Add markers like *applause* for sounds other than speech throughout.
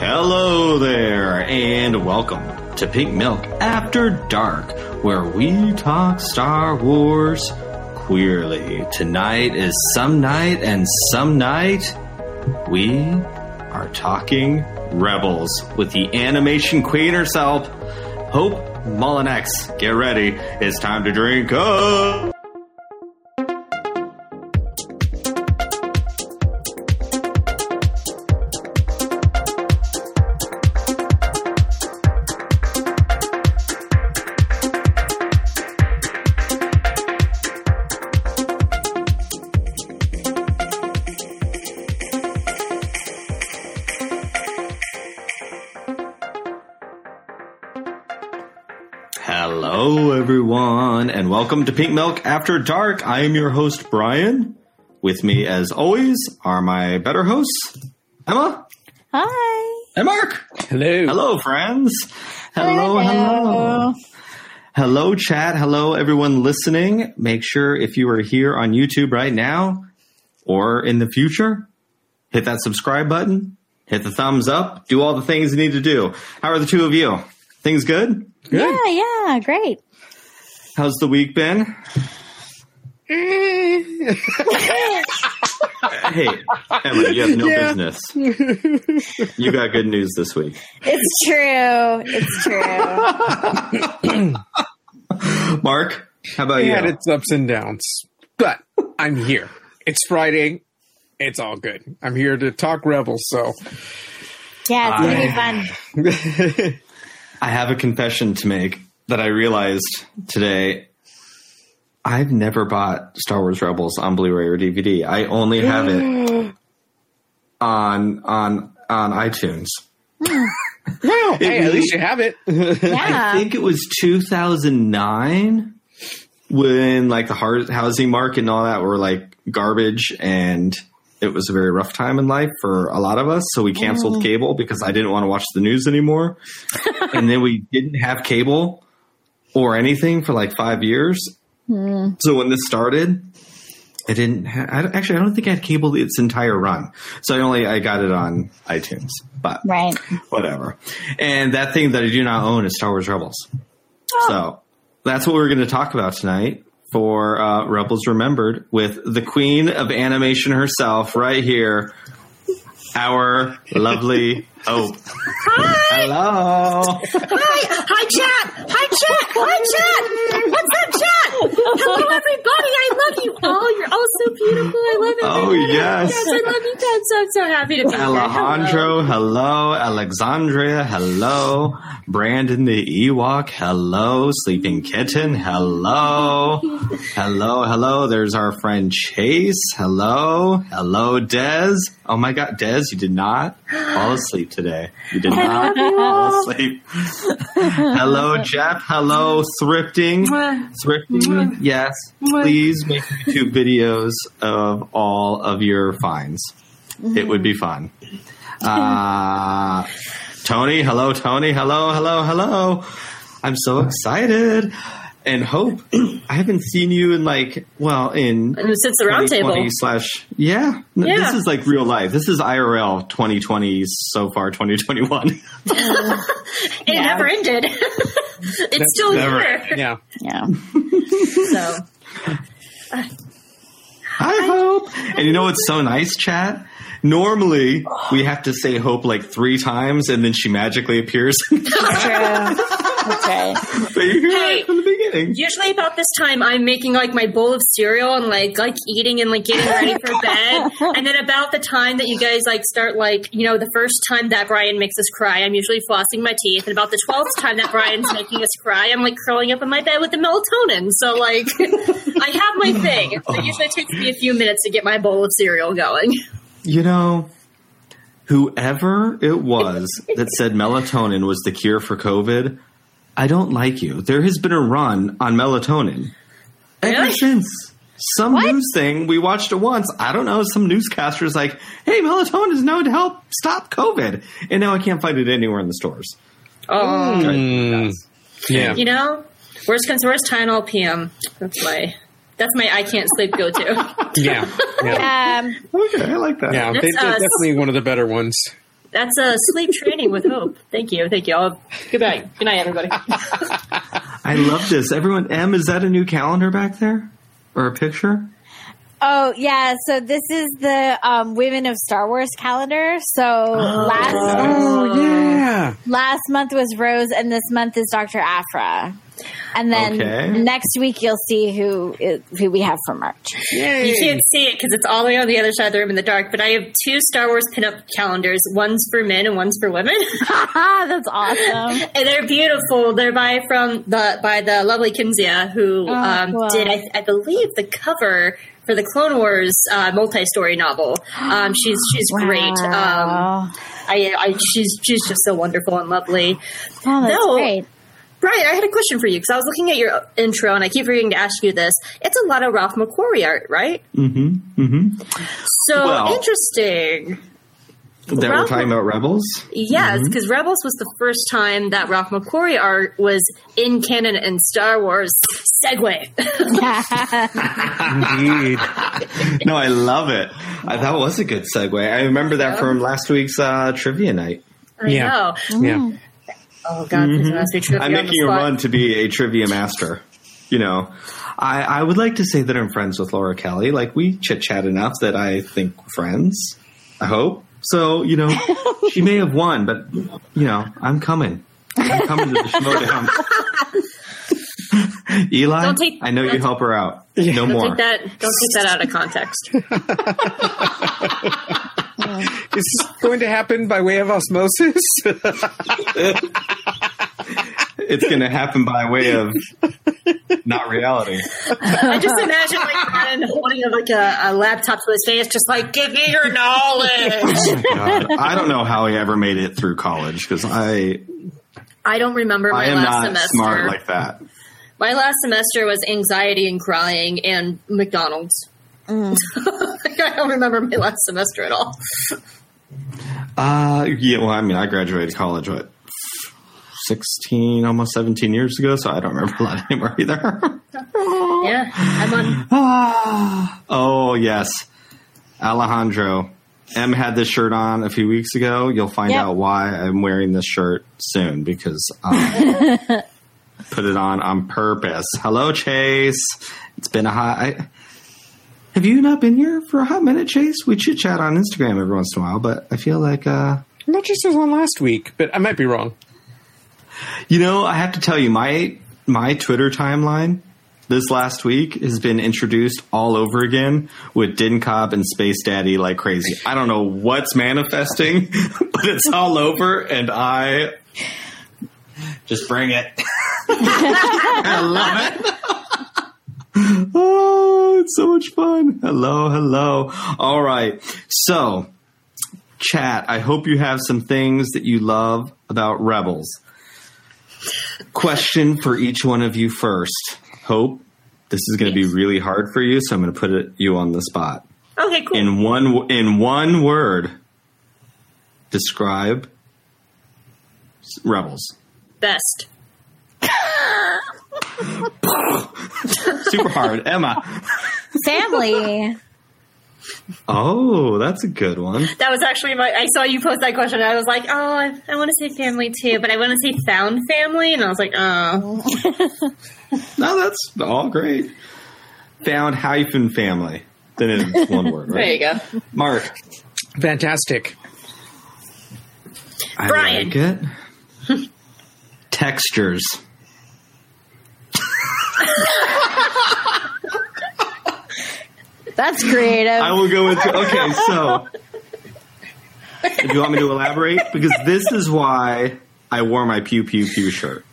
Hello there, and welcome to Pink Milk After Dark, where we talk Star Wars queerly. Tonight is some night, and some night we are talking Rebels with the animation queen herself, Hope Mullinex. Get ready, it's time to drink up. Welcome to Pink Milk After Dark. I am your host, Brian. With me, as always, are my better hosts, Emma Hi. and Mark. Hello. Hello, friends. Hello, hello. Hello, chat. Hello, everyone listening. Make sure if you are here on YouTube right now or in the future, hit that subscribe button, hit the thumbs up, do all the things you need to do. How are the two of you? Things good? Good. Yeah, yeah, great. How's the week been? *laughs* hey, Emma, you have no Yeah. business. You got good news this week. It's true. It's true. *coughs* Mark, how about It you? had its ups and downs, but I'm here. It's Friday. It's all good. I'm here to talk Rebels. So Yeah, it's gonna be fun. *laughs* I have a confession to make that I realized today. I've never bought Star Wars Rebels on Blu-ray or DVD. I only have it *gasps* on on on iTunes. *laughs* well, hey, at least you have it. *laughs* Yeah. I think it was 2009 when like the housing market and all that were like garbage and it was a very rough time in life for a lot of us. So we canceled oh. cable because I didn't want to watch the news anymore. *laughs* and then we didn't have cable or anything for like five years. So when this started, I didn't ha- I, actually, I don't think I had cable its entire run. So I only, I got it on iTunes, but right. whatever. And that thing that I do not own is Star Wars Rebels. So that's what we're going to talk about tonight for uh, Rebels Remembered with the queen of animation herself, right here, our lovely Hope. Hello. Hi, hi, chat. Hi, chat. Hi, chat. What's up, chat? Hello, everybody. I love you all. You're all so beautiful. I love it. Oh, yes. Yes, I love you guys. So, I'm so happy to be here. Alejandro, hello. Alexandria, hello. Brandon the Ewok, hello. Sleeping Kitten, hello. Hello, hello. There's our friend Chase, hello. Hello, Dez. Oh my god, Dez, you did not fall asleep today. You did not fall asleep. hello, Jeff. Hello, Thrifting. Thrifting, yes. Please make YouTube videos of all of your finds. It would be fun. Uh, Tony, hello, Tony, hello, hello, hello. I'm so excited. And Hope, I haven't seen you in like, well, in since the round 2020 table. slash, yeah, Yeah. This is like real life. This is IRL 2020 so far, 2021. *laughs* It Yeah. never ended. *laughs* it's still never- here. yeah. Yeah. *laughs* So, Hi, Hope. And you know what's so nice, chat? Normally, we have to say Hope like three times and then she magically appears. True. Right. but you hear Hey. from the beginning. usually about this time, I'm making like my bowl of cereal and like like eating and like getting ready for bed. and then about the time that you guys like start like you know the first time that Brian makes us cry, I'm usually flossing my teeth. And about the twelfth time that Brian's *laughs* making us cry, I'm like curling up in my bed with the melatonin. So like I have my thing. It usually takes me a few minutes to get my bowl of cereal going. You know, whoever it was that said melatonin was the cure for COVID, I don't like you. There has been a run on melatonin ever since. Some What? news thing we watched it once. I don't know. Some newscaster's like, "Hey, melatonin is known to help stop COVID," and now I can't find it anywhere in the stores. Oh, Mm, yeah. you know, worst comes to worst, Tylenol PM. That's my that's my I can't sleep go to. *laughs* Yeah. Yeah. Um, Okay, I like that. Yeah. They, they're us. definitely one of the better ones. That's a sleep training with hope. Thank you. Thank you. I'll, goodbye. Good night, everybody. *laughs* I love this. Everyone, M, is that a new calendar back there? Or a picture? Oh yeah, so this is the um, Women of Star Wars calendar. So last Oh yeah. last month was Rose, and this month is Dr. Aphra. And then Okay. next week you'll see who is, who we have for March. Yay. You can't see it because it's all the way on the other side of the room in the dark. But I have two Star Wars pinup calendars. One's for men and one's for women, *laughs* *laughs* *laughs* That's awesome. and they're beautiful. They're by from the by the lovely Kinzia, who Oh, um, cool. did I, I believe the cover for the Clone Wars uh, multi-story novel. *gasps* Um, she's she's great. Um, I, I she's she's just so wonderful and lovely. Oh, that's no. great. Brian, I had a question for you because I was looking at your intro and I keep forgetting to ask you this. It's a lot of Ralph McQuarrie art, right? Mm-hmm. Mm-hmm. So Well- interesting. That we're talking about Rebels? Yes, because Rebels was the first time that Ralph McQuarrie art was in canon in Star Wars. Segue. *laughs* Indeed. No, I love it. I, that was a good segue. I remember that from last week's uh, trivia night. I Yeah. know. Yeah. Oh God, please mm-hmm. don't ask me trivia I'm making a run to be a trivia *laughs* master. You know, I, I would like to say that I'm friends with Laura Kelly. Like we chit chat enough that I think we're friends. I hope so. You know, *laughs* she may have won, but you know, I'm coming. I'm coming to the *laughs* showdown. Eli, Don't take- I know you don't- help her out. No Don't more. take that. Don't take that out of context. *laughs* Is this going to happen by way of osmosis? It's going to happen by way of not reality. I just imagine like Brian holding like a, a laptop to his face, just like, "Give me your knowledge." Oh, God, I don't know how he ever made it through college because I I don't remember my I am last not semester. smart like that. My last semester was anxiety and crying and McDonald's. Mm. *laughs* I don't remember my last semester at all. Uh, yeah. Well, I mean, I graduated college what sixteen, almost seventeen years ago, so I don't remember a lot *laughs* anymore either. *laughs* Yeah, I'm on. *sighs* Oh yes, Alejandro. M had this shirt on a few weeks ago. You'll find Yep. out why I'm wearing this shirt soon because I put it on on purpose. Hello, Chase. It's been a hot. I, have you not been here for a hot minute, Chase? We chit chat on Instagram every once in a while, but I feel like uh, Not just was on last week, but I might be wrong. You know, I have to tell you, my my Twitter timeline this last week has been introduced all over again with Din Cobb and Space Daddy like crazy. I don't know what's manifesting, *laughs* but it's all over, and I just bring it. *laughs* I love it. *laughs* oh, it's so much fun. Hello, hello. All right, so chat. I hope you have some things that you love about Rebels question for each one of you first. Hope this is going to be really hard for you, so I'm going to put it, you on the spot. Okay, cool. In one in one word, describe Rebels. Best. *laughs* Super hard, Emma. *laughs* Family. Oh, that's a good one. That was actually my. I saw you post that question. And I was like, oh, I, I want to say family too, but I want to say found family, and I was like, oh, No, that's all great. Found hyphen family. Then it's one word, there you go. Mark. Fantastic. I Brian. like it. Textures. *laughs* That's creative. I will go into. Okay, so. Do you want me to elaborate? Because this is why I wore my Pew Pew Pew shirt.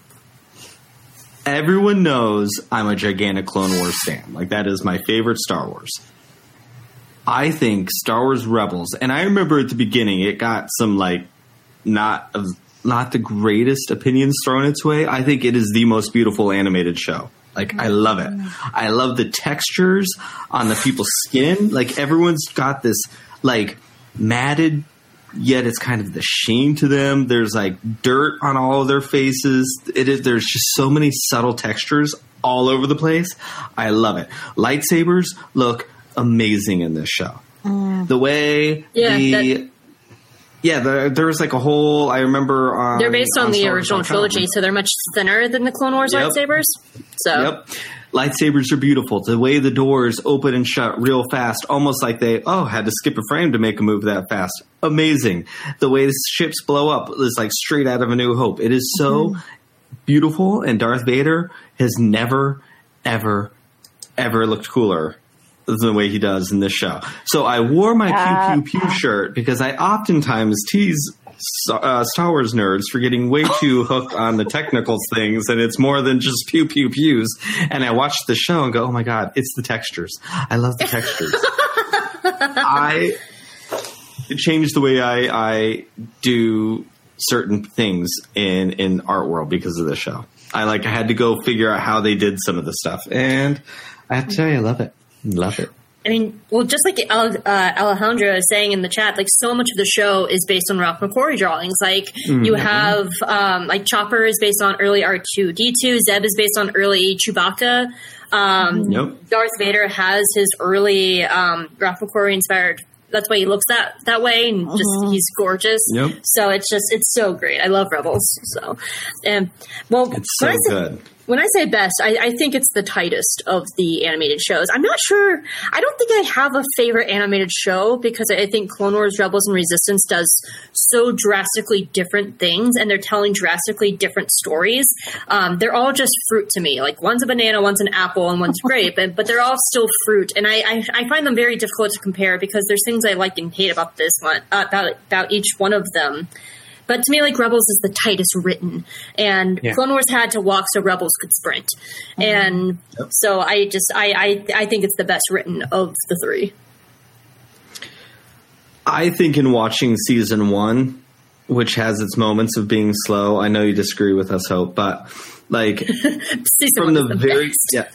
Everyone knows I'm a gigantic Clone Wars fan. Like, that is my favorite Star Wars. I think Star Wars Rebels, and I remember at the beginning it got some, like, not not the greatest opinions thrown its way. I think it is the most beautiful animated show. Like I mm-hmm. love it. I love the textures on the people's skin. Like everyone's got this like matted yet it's kind of the sheen to them. There's like dirt on all of their faces. It is there's just so many subtle textures all over the place. I love it. Lightsabers look amazing in this show. Mm. The way Yeah, the that- Yeah, there, there was like a whole. I remember on. They're based on, the Star original trilogy, so they're much thinner than the Clone Wars Yep. lightsabers. So Yep. Lightsabers are beautiful. The way the doors open and shut real fast, almost like they oh had to skip a frame to make a move that fast. Amazing. The way the ships blow up is like straight out of A New Hope. It is so mm-hmm. beautiful, and Darth Vader has never, ever, ever looked cooler the way he does in this show. So I wore my Uh, pew pew pew shirt because I oftentimes tease uh, Star Wars nerds for getting way too *laughs* hooked on the technical things, and it's more than just pew pew pews. And I watch the show and go, "Oh my god, it's the textures! I love the textures." *laughs* I it changed the way I, I do certain things in in art world because of this show. I like I had to go figure out how they did some of the stuff, and I have to tell you, I love it. Love it. I mean, well, just like uh, Alejandra is saying in the chat, like so much of the show is based on Ralph McQuarrie drawings. Like you have, um, like Chopper is based on early R two D two. Zeb is based on early Chewbacca. Um, Yep. Darth Vader has his early um, Ralph McQuarrie inspired. That's why he looks that that way, and just he's gorgeous. Yep. So it's just it's so great. I love Rebels. So, and well, It's so I say- good. When I say best, I, I think it's the tightest of the animated shows. I'm not sure. I don't think I have a favorite animated show because I think Clone Wars, Rebels, and Resistance does so drastically different things, and they're telling drastically different stories. Um, they're all just fruit to me. Like one's a banana, one's an apple, and one's *laughs* grape, and, but they're all still fruit. And I, I, I find them very difficult to compare because there's things I like and hate about this one, uh, about about each one of them. But to me, like Rebels is the tightest written, and Yeah. Clone Wars had to walk so Rebels could sprint, mm-hmm. and so I just I, I I think it's the best written of the three. I think in watching season one, which has its moments of being slow, I know you disagree with us, Hope, but like *laughs* from one the very best. yeah,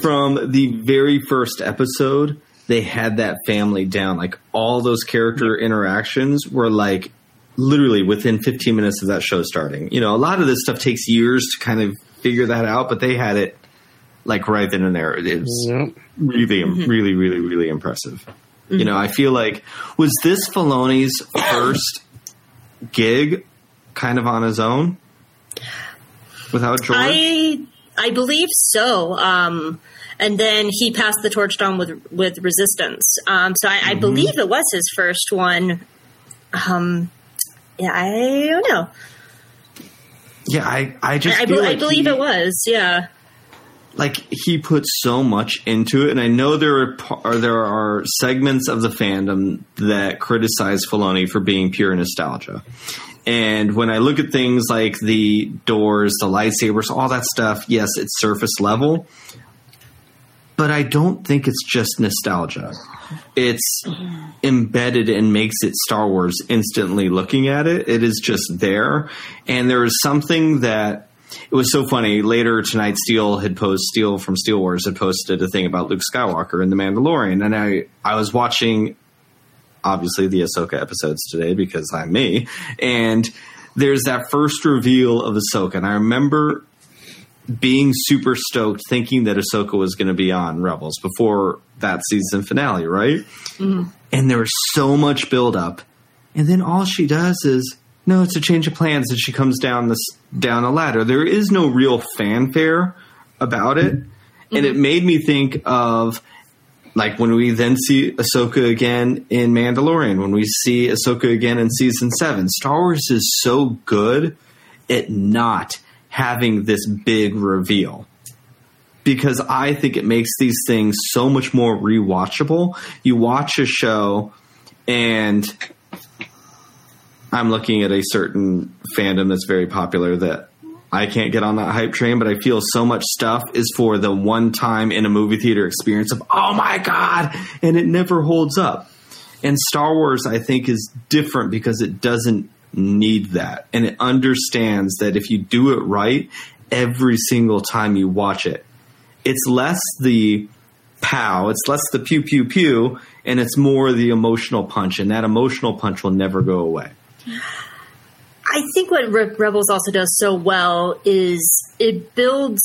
from the very first episode, they had that family down. Like all those character interactions were like literally within 15 minutes of that show starting. You know, a lot of this stuff takes years to kind of figure that out, but they had it like right then and there. It was Yep. really, really, really, really impressive. You know, I feel like was this Filoni's first gig, kind of on his own, without George. I I believe so. Um, and then he passed the torch on with with Resistance. Um, so I, Mm-hmm. I believe it was his first one. Um, yeah, I don't know. yeah, I, I just I, I, feel I like believe he- it was. Yeah. like he put so much into it, and I know there are there are segments of the fandom that criticize Filoni for being pure nostalgia. And when I look at things like the doors, the lightsabers, all that stuff, yes, it's surface level, but I don't think it's just nostalgia. It's embedded and makes it Star Wars instantly looking at it. It is just there. And there is something that it was so funny. Later tonight, Steele had posted Steele from Steel Wars had posted a thing about Luke Skywalker and the Mandalorian, and I I was watching obviously the Ahsoka episodes today because I'm me, and there's that first reveal of Ahsoka, and I remember being super stoked, thinking that Ahsoka was going to be on Rebels before that season finale, right? Mm-hmm. And there was so much buildup, and then all she does is no, it's a change of plans, and she comes down this down a ladder. There is no real fanfare about it, and it mm-hmm. made me think of like when we then see Ahsoka again in Mandalorian, when we see Ahsoka again in season seven. Star Wars is so good at not having this big reveal because I think it makes these things so much more rewatchable. You watch a show and I'm looking at a certain fandom that's very popular that I can't get on that hype train, but I feel so much stuff is for the one time in a movie theater experience of, oh my God, and it never holds up. And Star Wars, I think, is different because it doesn't need that. And it understands that if you do it right, every single time you watch it, it's less the pow, it's less the pew pew pew, and it's more the emotional punch. And that emotional punch will never go away. I think what Re- Rebels also does so well is it builds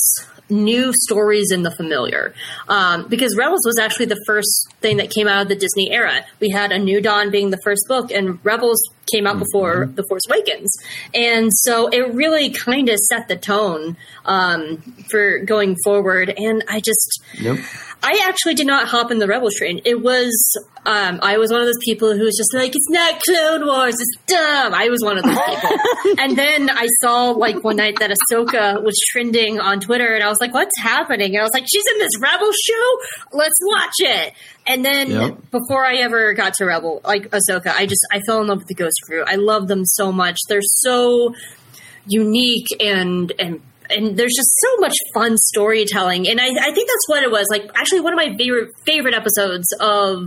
new stories in the familiar. Um, because Rebels was actually the first thing that came out of the Disney era. We had A New Dawn being the first book, and Rebels came out before The Force Awakens. And so it really kind of set the tone um, for going forward. And I just. Yep. I actually did not hop in the Rebels train. It was um, I was one of those people who was just like, "It's not Clone Wars, it's dumb." I was one of those people. *laughs* and then I saw like one night that Ahsoka was trending on Twitter, and I was like, "What's happening?" And I was like, "She's in this Rebel show. Let's watch it." And then Yep. before I ever got to Rebel, like Ahsoka, I just I fell in love with the Ghost Crew. I love them so much. They're so unique and and and there's just so much fun storytelling and I, I think that's what it was like actually one of my favorite favorite episodes of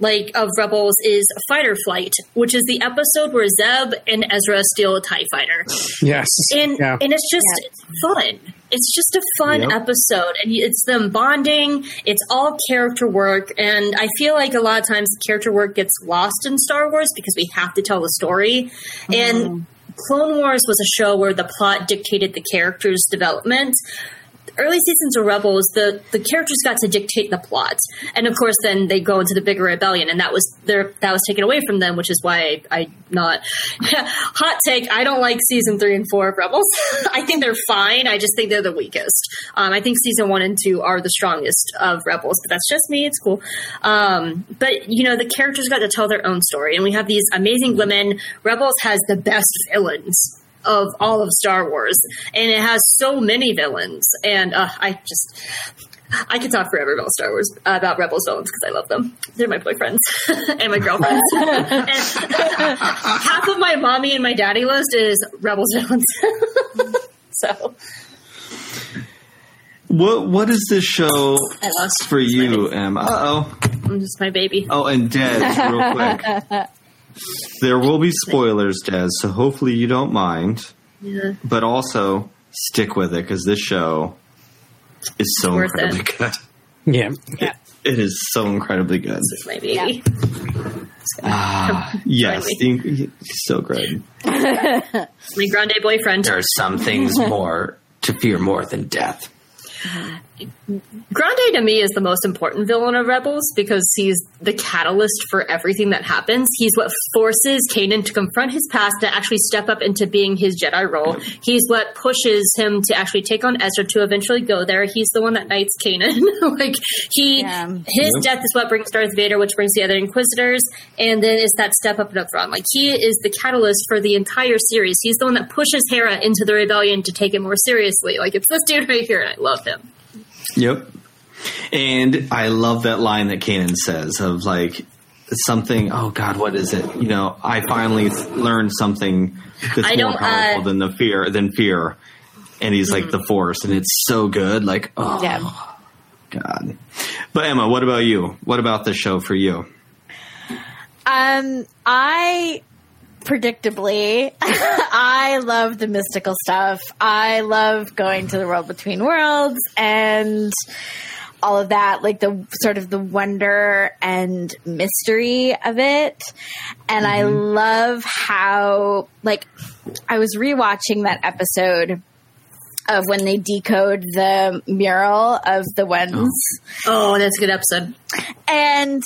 like of rebels is fighter flight which is the episode where zeb and ezra steal a tie fighter Yes. and yeah. and it's just Yeah. fun. It's just a fun Yep. episode, and it's them bonding. It's all character work, and I feel like a lot of times character work gets lost in Star Wars because we have to tell the story. And mm-hmm. Clone Wars was a show where the plot dictated the characters' development. Early seasons of Rebels, the, the characters got to dictate the plot, and of course, then they go into the bigger rebellion, and that was their that was taken away from them, which is why I, I not *laughs* hot take. I don't like season three and four of Rebels. *laughs* I think they're fine. I just think they're the weakest. Um, I think season one and two are the strongest of Rebels, but that's just me. It's cool. Um, but you know, the characters got to tell their own story, and we have these amazing women. Rebels has the best villains of all of Star Wars, and it has so many villains. And uh, I just, I could talk forever about Star Wars about Rebels villains because I love them. They're my boyfriends *laughs* and my girlfriends. *laughs* and half of my mommy and my daddy list is Rebels villains. *laughs* so What What is this show I lost for you, Em? Uh oh. I'm just my baby. Oh, and Des, real quick. There will be spoilers, Des, so hopefully you don't mind. Yeah. But also stick with it because this show is so incredibly it. good. yeah. Yeah. It is so incredibly good. This is my baby. Ah, *laughs* yes, the- so good. *laughs* My grande boyfriend. There are some things *laughs* more to fear more than death. Grande to me is the most important villain of Rebels because he's the catalyst for everything that happens. He's what forces Kanan to confront his past to actually step up into being his Jedi role. He's what pushes him to actually take on Ezra to eventually go there. He's the one that knights Kanan. *laughs* like he, Yeah. his Yep. death is what brings Darth Vader, which brings the other Inquisitors, and then it's that step up and up throne. Like he is the catalyst for the entire series. He's the one that pushes Hera into the rebellion to take it more seriously. Like it's this dude right here, and I love him. Yep. And I love that line that Kanan says of like something. Oh God, what is it? You know, I finally learned something that's more powerful uh, than the fear than fear. And he's like the force, and it's so good. Like, oh Yeah. God. But Emma, what about you? What about the show for you? Um, I predictably, *laughs* I love the mystical stuff. I love going to the world between worlds and all of that, like the sort of the wonder and mystery of it. And I mm-hmm. love how, like, I was rewatching that episode of when they decode the mural of the ones. Oh, oh, that's a good episode. And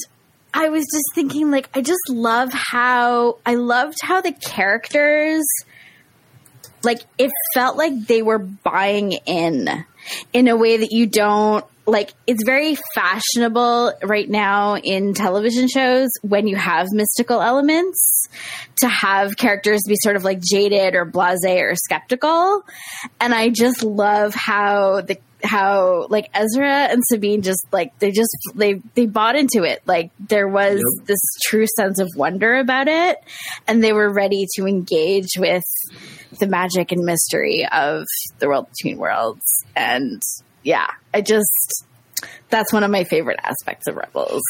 I was just thinking, like, I just love how I loved how the characters, like, it felt like they were buying in in a way that you don't like. It's very fashionable right now in television shows when you have mystical elements to have characters be sort of like jaded or blasé or skeptical. And I just love how the how like Ezra and Sabine just like they just they they bought into it. Like there was Yep. this true sense of wonder about it and they were ready to engage with the magic and mystery of the world between worlds. And yeah, I just that's one of my favorite aspects of Rebels.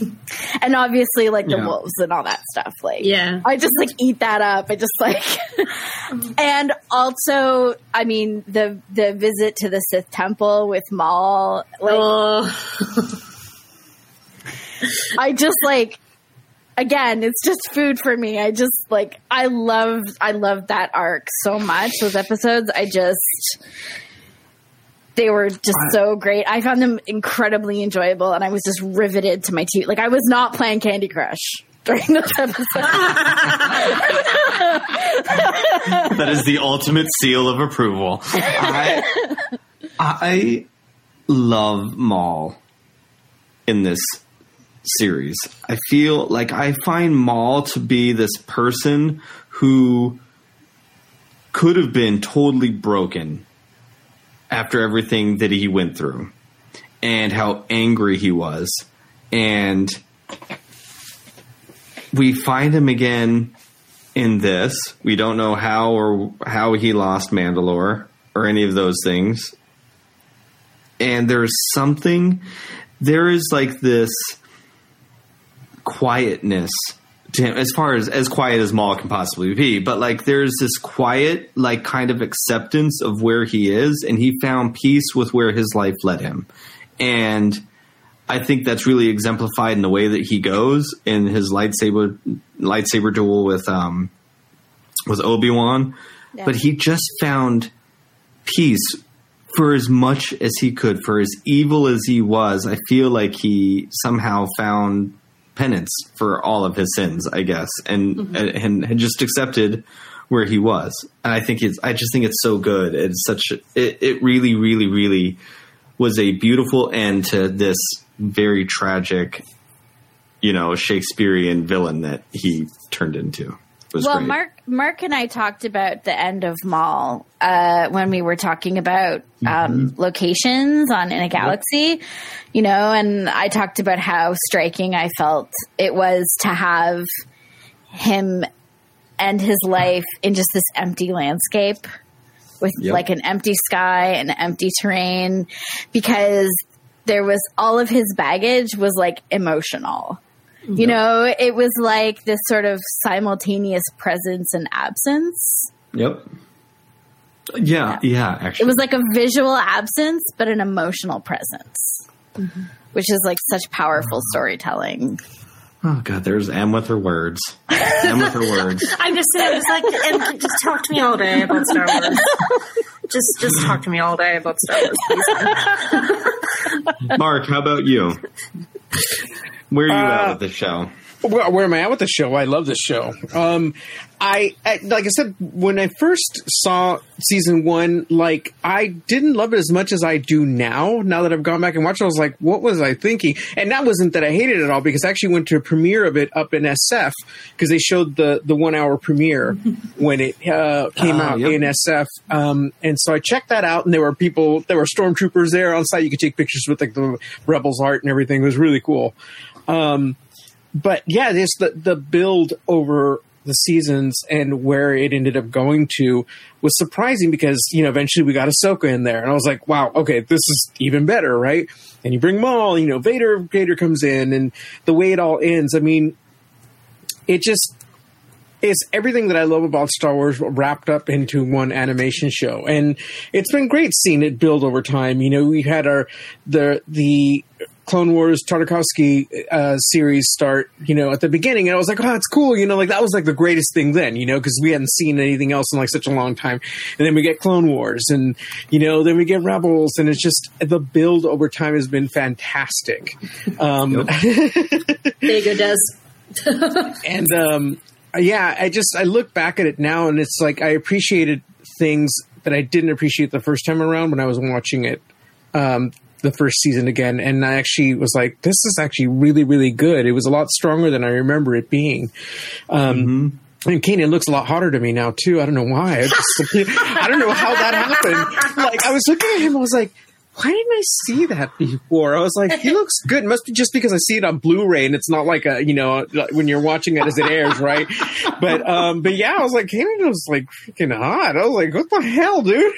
*laughs* and obviously like the Yeah. wolves and all that stuff. Like Yeah. I just like eat that up. I just like, *laughs* and also, I mean, the the visit to the Sith temple with Maul. Like, Oh, I just like, again, it's just food for me. I just like, I love, I love that arc so much. Those episodes, I just. They were just so great. I found them incredibly enjoyable, and I was just riveted to my TV. Like I was not playing Candy Crush *laughs* during this episode. that is the ultimate seal of approval. I, I love Maul in this series. I feel like I find Maul to be this person who could have been totally broken after everything that he went through and how angry he was. And we find him again in this. We don't know how or how he lost Mandalore or any of those things. And there's something there is like this quietness to him as far as as quiet as Maul can possibly be, but like there's this quiet like kind of acceptance of where he is and he found peace with where his life led him. And I think that's really exemplified in the way that he goes in his lightsaber lightsaber duel with um with Obi Wan. Yeah. But he just found peace for as much as he could, for as evil as he was. I feel like he somehow found penance for all of his sins, I guess, and mm-hmm. and, and just accepted where he was. And I think it's I just think it's so good. It's such it, it really, really, really was a beautiful end to this very tragic, you know, Shakespearean villain that he turned into. Well, great. Mark, Mark and I talked about the end of Maul uh, when we were talking about um, locations on in a galaxy, you know, and I talked about how striking I felt it was to have him end his life in just this empty landscape with Yep. like an empty sky and empty terrain because there was all of his baggage was like emotional. You know, it was like this sort of simultaneous presence and absence. Yep. Yeah, yeah, It actually. was like a visual absence, but an emotional presence, mm-hmm. which is like such powerful storytelling. oh god, there's Em with her words. Em with her *laughs* words. I'm just saying, just like, and just talk to me all day about Star Wars. Just, just talk to me all day about Star Wars. Mark, how about you? Where are you Uh, at with the show? Where, where am I at with the show? I love this show. Um, I, I like I said when I first saw season one, like I didn't love it as much as I do now. Now that I've gone back and watched, it, I was like, what was I thinking? And that wasn't that I hated it at all because I actually went to a premiere of it up in SF because they showed the the one hour premiere *laughs* when it uh, came Ah, out yep. in SF. Um, and so I checked that out, and there were people, there were stormtroopers there on site. You could take pictures with like the rebels art and everything. It was really cool but yeah, this the the build over the seasons and where it ended up going to was surprising because you know eventually we got Ahsoka in there and I was like, wow, okay, this is even better, right? And you bring Maul, you know, Vader Vader comes in and the way it all ends. I mean, it just it's everything that I love about Star Wars wrapped up into one animation show, and it's been great seeing it build over time. You know, we had our the the Clone Wars Tartakovsky uh, series start, you know, at the beginning, and I was like, oh, it's cool, you know, like that was like the greatest thing then, you know, because we hadn't seen anything else in like such a long time. And then we get Clone Wars, and you know, then we get Rebels, and it's just the build over time has been fantastic. *laughs* Um, Diego *laughs* does. and um, yeah, I just I look back at it now, and it's like I appreciated things that I didn't appreciate the first time around when I was watching it um, the first season again, and I actually was like, this is actually really really good. It was a lot stronger than I remember it being. Um, And Kanan looks a lot hotter to me now too. I don't know why. I, just, *laughs* I don't know how that happened. Like I was looking at him, I was like, why didn't I see that before? I was like, he looks good. It must be just because I see it on Blu-ray and it's not like a, you know, like when you're watching it as it airs, right? But, um, but yeah, I was like, Kanan was like freaking hot. I was like, what the hell, dude?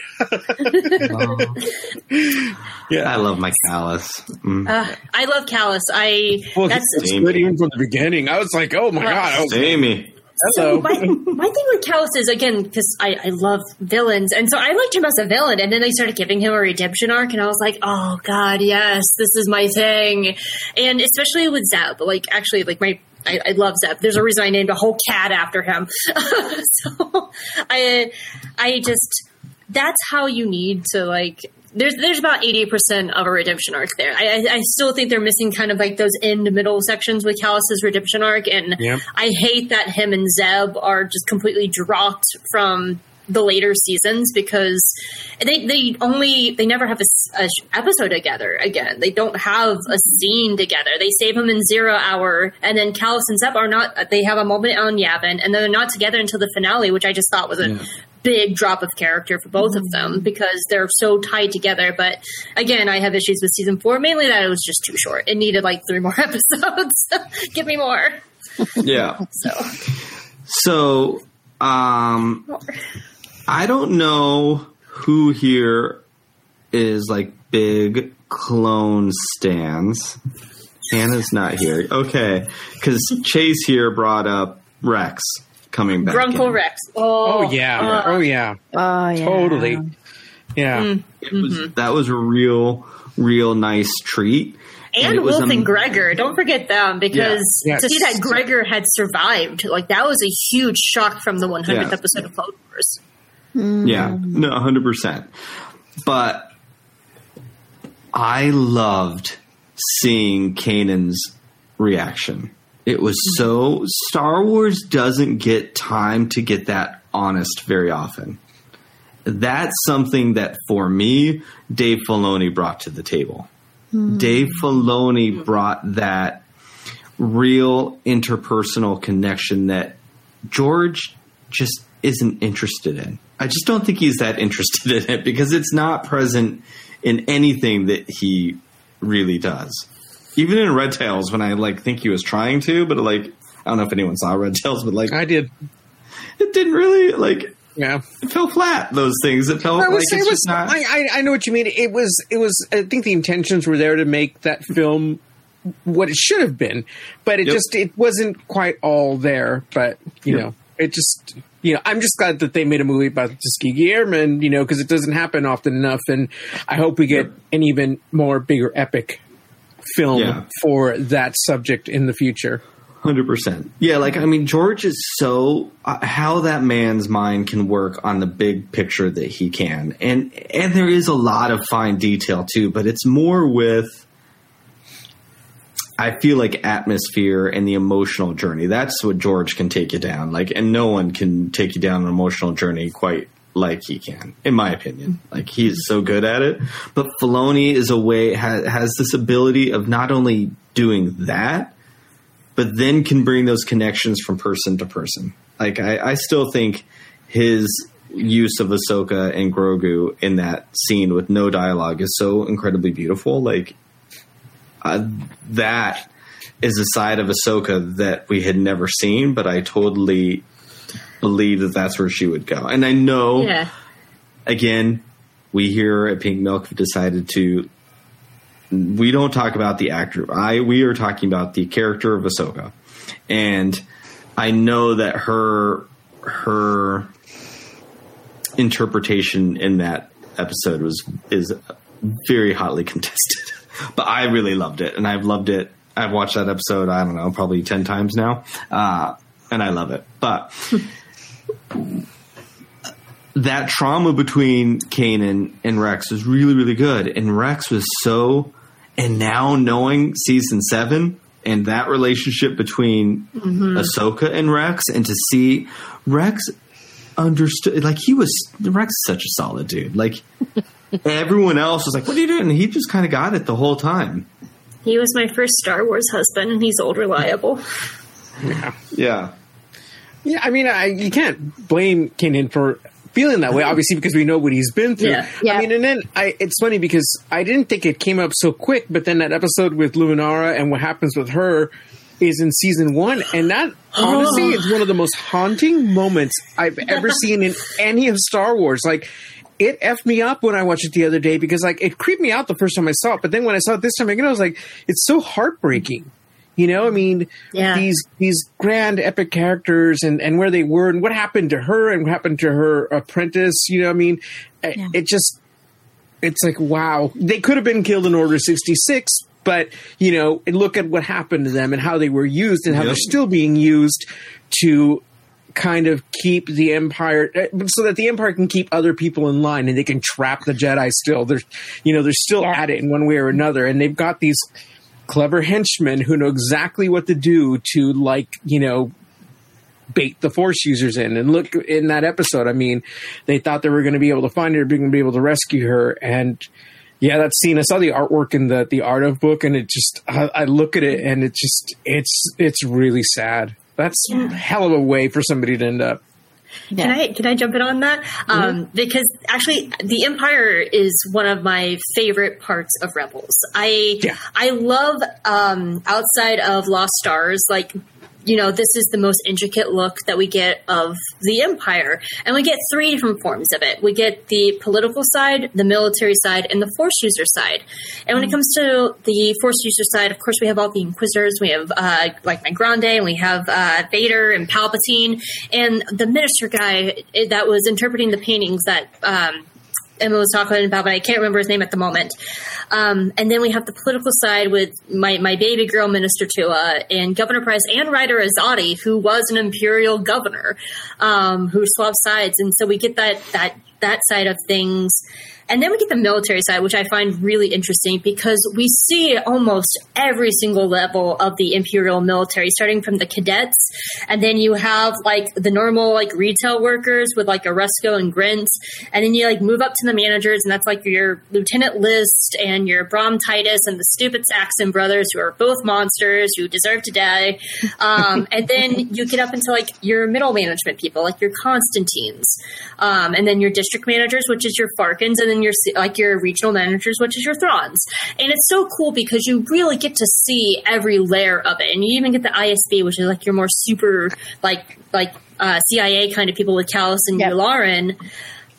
*laughs* yeah. I love my Kallus. Mm. Uh, I love Kallus. I Well, that's it's good even from the beginning. I was like, oh my Well, god. I was, Amy. So, my, *laughs* my thing with Kallus is again because I, I love villains, and so I liked him as a villain, and then they started giving him a redemption arc, and I was like, oh god, yes, this is my thing, and especially with Zeb, like actually, like my. I, I love Zeb. There's a reason I named a whole cat after him. *laughs* so I, I just that's how you need to like there's there's about eighty percent of a redemption arc there. I, I, I still think they're missing kind of like those end middle sections with Kallus's redemption arc, and Yep. I hate that him and Zeb are just completely dropped from the later seasons because they they only they never have a, s- a sh- episode together again. They don't have a scene together. They save him in Zero Hour, and then Kallus and Zeb are not. They have a moment on Yavin, and then they're not together until the finale, which I just thought was a big drop of character for both of them because they're so tied together. But again, I have issues with season four, mainly that it was just too short. It needed like three more *laughs* episodes. *laughs* Give me more. Yeah. *laughs* So So, um, more. I don't know who here is like big clone stands. Hannah's not here. Okay. Because Chase here brought up Rex coming back. Grunkle in. Rex. Oh Oh, yeah. uh, oh yeah. Oh yeah, Totally. Yeah. Mm. It was, That was a real, real nice treat. and it was Wolffe a- and Gregor. Don't forget them because Yeah. to see that Gregor had survived, like that was a huge shock from the 100th Yeah. episode of Clone Wars. Yeah, no, hundred percent. But I loved seeing Kanan's reaction. It was so Star Wars doesn't get time to get that honest very often. That's something that for me, Dave Filoni brought to the table. Hmm. Dave Filoni brought that real interpersonal connection that George just isn't interested in. I just don't think he's that interested in it because it's not present in anything that he really does. Even in Red Tails, when I like think he was trying to, but like I don't know if anyone saw Red Tails, but like I did. it didn't really like Yeah. it fell flat. Those things it felt I like was, it's it was just not. I, I, I know what you mean. It was, it was, I think the intentions were there to make that film what it should have been, but it Yep. just, it wasn't quite all there. But, you Yep. know, it just, you know, I'm just glad that they made a movie about the Tuskegee Airmen, you know, because it doesn't happen often enough. And I hope we get an even more bigger epic film Yeah. for that subject in the future. Hundred percent. Yeah, like I mean, George is so uh, how that man's mind can work on the big picture that he can, and and there is a lot of fine detail too, but it's more with. I feel like atmosphere and the emotional journey. That's what George can take you down. Like, and no one can take you down an emotional journey quite like he can, in my opinion. Like he's so good at it. But Filoni is a way has, this ability of not only doing that, but then can bring those connections from person to person. Like I, I still think his use of Ahsoka and Grogu in that scene with no dialogue is so incredibly beautiful. Like uh, that is a side of Ahsoka that we had never seen, but I totally believe that that's where she would go. And I know Yeah. again, we here at Pink Milk have decided to. We don't talk about the actor. I we are talking about the character of Ahsoka, and I know that her her interpretation in that episode was is very hotly contested. *laughs* but I really loved it, and I've loved it. I've watched that episode. I don't know, probably ten times now, uh, and I love it. But *laughs* that trauma between Kanan and Rex was really, really good. And Rex was so, and now knowing season seven and that relationship between Ahsoka and Rex, and to see Rex understood, like he was, Rex is such a solid dude. Like *laughs* everyone else was like, "What are you doing?" And he just kind of got it the whole time. He was my first Star Wars husband, and he's old reliable. Yeah, Yeah, Yeah, I mean, I, you can't blame Kanan for feeling that way, obviously, because we know what he's been through. Yeah. Yeah. I mean, and then I, it's funny because I didn't think it came up so quick, but then that episode with Luminara and what happens with her is in season one, and that *gasps* honestly is one of the most haunting moments I've ever *laughs* seen in any of Star Wars. Like. It effed me up when I watched it the other day because like it creeped me out the first time I saw it, but then when I saw it this time again, I was like, it's so heartbreaking. You know, I mean, Yeah. these these grand epic characters and and where they were and what happened to her and what happened to her apprentice. You know, I mean, Yeah. it just it's like wow, they could have been killed in Order sixty six. But you know, and look at what happened to them and how they were used and how Yep. they're still being used to kind of keep the empire eh, so that the empire can keep other people in line and they can trap the jedi still. They're you know they're still Yeah. at it in one way or another. And they've got these clever henchmen who know exactly what to do to like you know bait the force users in. And look in that episode i mean they thought they were going to be able to find her going to be able to rescue her. And yeah that scene i saw the artwork in the the art of book and it just i, I look at it and it just it's it's really sad that's a hell of a way for somebody to end up Yeah. Can I can I jump in on that? Um, because actually, the Empire is one of my favorite parts of Rebels. I Yeah. I love um, outside of Lost Stars, like you know, this is the most intricate look that we get of the Empire, and we get three different forms of it. We get the political side, the military side, and the Force user side. And when it comes to the Force user side, of course, we have all the Inquisitors. We have uh, like my Grande, and we have uh, Vader and Palpatine, and the Minister guy eh, that was interpreting the paintings that. Um, Emma was talking about, but I can't remember his name at the moment. Um, and then we have the political side with my, my baby girl, Minister Tua, and Governor Price and Ryder Azadi, who was an imperial governor, um, who swapped sides. And so we get that, that, that side of things. And then we get the military side, which I find really interesting because we see almost every single level of the imperial military, starting from the cadets, and then you have like the normal like retail workers with like Aresko and Grint, and then you like move up to the managers, and that's like your Lieutenant Lyste and your Brom Titus and the stupid Saxon brothers, who are both monsters who deserve to die. Um, *laughs* and then you get up into like your middle management people, like your Konstantines, um, and then your district managers, which is your Tarkins, and then your like your regional managers, which is your Thrawns. And it's so cool because you really get to see every layer of it, and you even get the ISB, which is like your more super like like uh, CIA kind of people with Kallus and Yep. Yularen.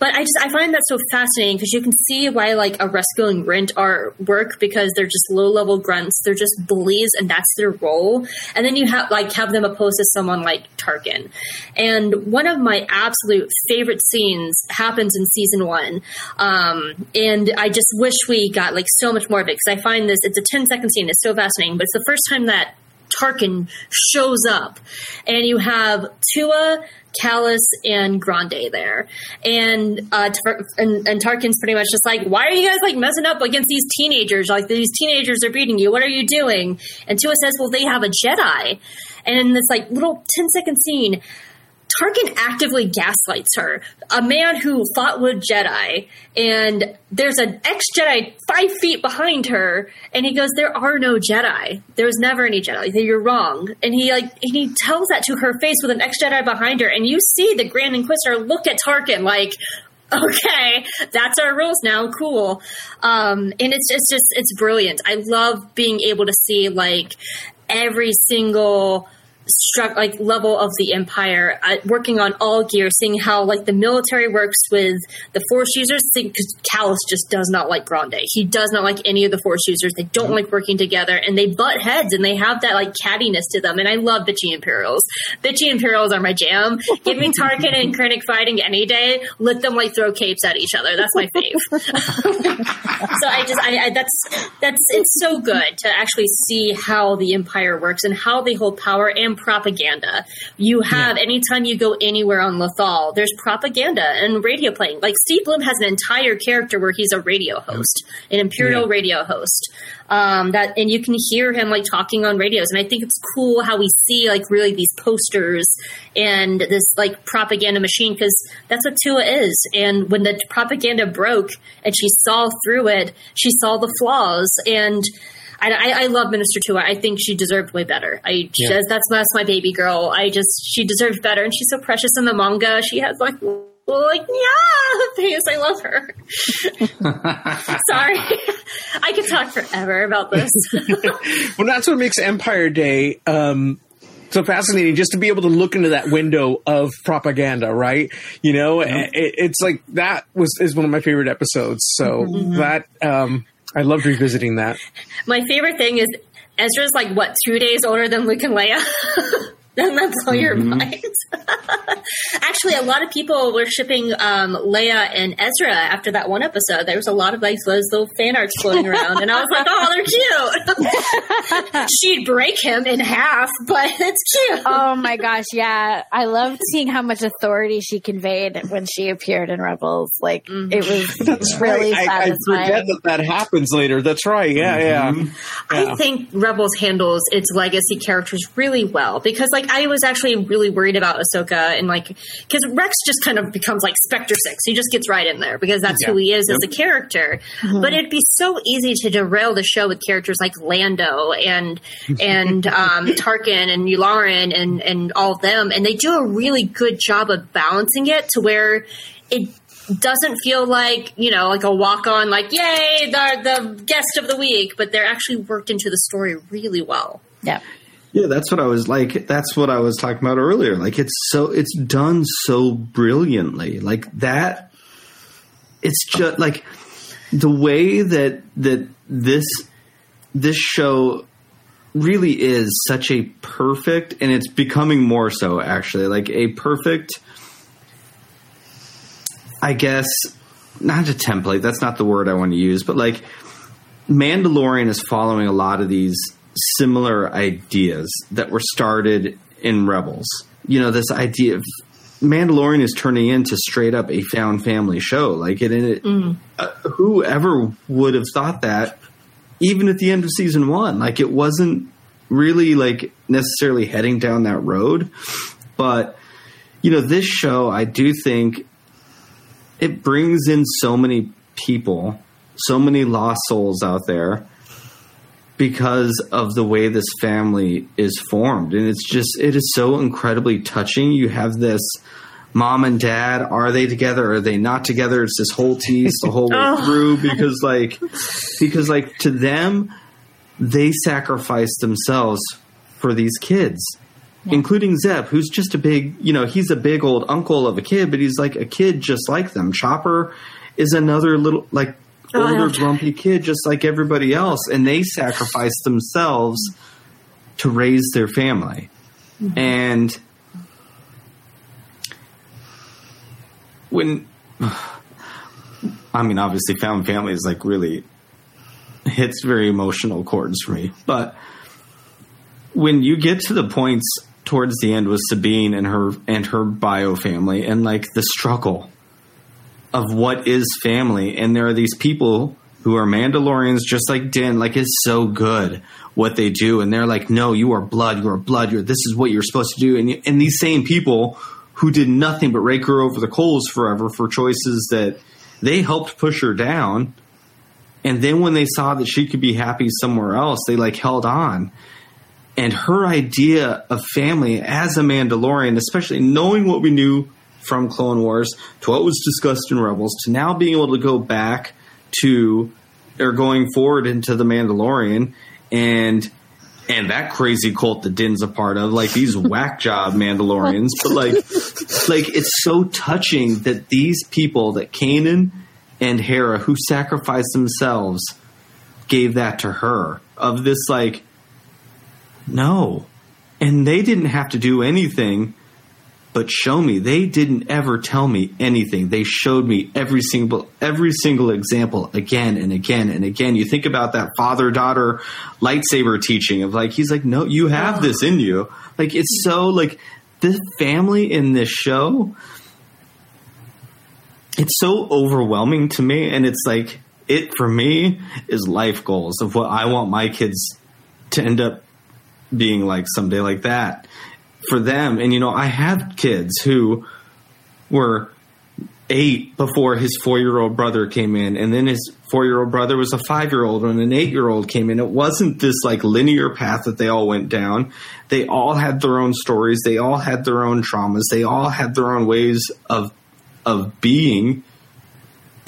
But I just I find that so fascinating because you can see why like Aresko and Grint are work because they're just low level grunts. They're just bullies and that's their role. And then you have like have them opposed to someone like Tarkin. And one of my absolute favorite scenes happens in season one. Um, and I just wish we got like so much more of it because I find this it's a 10 second scene. It's so fascinating, but it's the first time that Tarkin shows up, and you have Tua, Kallus, and Grande there, and uh, Tar- and, and Tarkin's pretty much just like, "Why are you guys like messing up against these teenagers? Like these teenagers are beating you. What are you doing?" And Tua says, "Well, they have a Jedi," and in this like little 10 second scene. Tarkin actively gaslights her, a man who fought with Jedi, and there's an ex Jedi five feet behind her, and he goes, "There are no Jedi. There was never any Jedi. You're wrong." And he like and he tells that to her face with an ex Jedi behind her, and you see the Grand Inquisitor look at Tarkin like. Okay, that's our rules now. Cool, um, and it's it's just it's brilliant. I love being able to see like every single struck like level of the empire uh, working on all gear seeing how like the military works with the force users think because Kallus just does not like grande. He does not like any of the force users. They don't like working together and they butt heads and they have that like cattiness to them and i love bitchy imperials. Bitchy imperials are my jam. Give me tarkin and krennic fighting any day. Let them like throw capes at each other. That's my fave. *laughs* So I just I, I that's that's it's so good to actually see how the empire works and how they hold power and propaganda. You have anytime you go anywhere on Lothal, there's propaganda and radio playing. Like Steve Blum has an entire character where he's a radio host, an imperial Yeah. radio host. Um, that and you can hear him like talking on radios, and I think it's cool how we see like really these posters and this like propaganda machine because that's what Tua is. And when the propaganda broke and she saw through it, she saw the flaws and. I, I, I love Minister Tua. I think she deserved way better. I Yeah. just that's that's my baby girl. I just she deserved better, and she's so precious in the manga. She has like like yeah *laughs* face. I love her. *laughs* Sorry, I could talk forever about this. *laughs* well, that's what makes Empire Day um, so fascinating. Just to be able to look into that window of propaganda, right? You know, it, it's like that was is one of my favorite episodes. So that um, I loved revisiting that. my favorite thing is Ezra's like what two days older than Luke and Leia. *laughs* Doesn't that blow your mm-hmm. mind? *laughs* Actually, a lot of people were shipping um, Leia and Ezra after that one episode. There was a lot of like those little fan arts floating around, and I was like, "Oh, they're cute." *laughs* *laughs* She'd break him in half, but it's cute. Oh my gosh, yeah. I loved seeing how much authority she conveyed when she appeared in Rebels. Like mm-hmm. it was That's really right. I, I forget that that happens later. That's right. Yeah, yeah. Mm-hmm. I think Rebels handles its legacy characters really well because, like, I was actually really worried about Ahsoka and like because Rex just kind of becomes like Spectre Six. He just gets right in there because that's who he is as a character. But it'd be so easy to derail the show with characters like Lando and *laughs* and um, Tarkin and Yularen and and all of them, and they do a really good job of balancing it to where it doesn't feel like you know like a walk on like yay the the guest of the week but they're actually worked into the story really well yeah. Yeah, that's what I was like. That's what I was talking about earlier. Like it's so it's done so brilliantly. Like that. It's just like the way that that this this show really is such a perfect, and it's becoming more so actually. Like a perfect. I guess not a template. That's not the word I want to use, but like Mandalorian is following a lot of these similar ideas that were started in Rebels. You know, this idea of Mandalorian is turning into straight up a found family show. Like, it, it uh, whoever would have thought that, even at the end of season one, like it wasn't really like necessarily heading down that road. But you know, this show, I do think it brings in so many people, so many lost souls out there because of the way this family is formed. And it's just, it is so incredibly touching. You have this mom and dad. Are they together? Are they not together? It's this whole tease the whole *laughs* way oh. through because, like, because, like, to them, they sacrifice themselves for these kids. Including Zeb, who's just a big, you know, he's a big old uncle of a kid, but he's like a kid just like them. Chopper is another little, like, Oh, older uh-huh. grumpy kid just like everybody else and they sacrifice themselves to raise their family. Mm-hmm. And when i mean obviously found family is like really hits very emotional chords for me but when you get to the points towards the end with sabine and her and her bio family and like the struggle of what is family. And there are these people who are Mandalorians, just like Din, like it's so good what they do. And they're like, no, you are blood. You are blood. You're, this is what you're supposed to do. And, and these same people who did nothing but rake her over the coals forever for choices that they helped push her down. And then when they saw that she could be happy somewhere else, they like held on. And her idea of family as a Mandalorian, especially knowing what we knew from Clone Wars to what was discussed in Rebels to now being able to go back to or going forward into the Mandalorian and and that crazy cult that Din's a part of, like these *laughs* whack job Mandalorians, but like *laughs* like it's so touching that these people that Kanan and Hera who sacrificed themselves gave that to her of this like no. And they didn't have to do anything but show me. They didn't ever tell me anything. They showed me every single every single example again and again and again. You think about that father daughter lightsaber teaching of like he's like, no, you have this in you. Like it's so like this family in this show. It's so overwhelming to me, and it's like it for me is life goals of what I want my kids to end up being like someday like that for them. And you know, I have kids who were eight before his four year old brother came in, and then his four year old brother was a five year old, and an eight year old came in. It wasn't this like linear path that they all went down. They all had their own stories. They all had their own traumas. They all had their own ways of of being.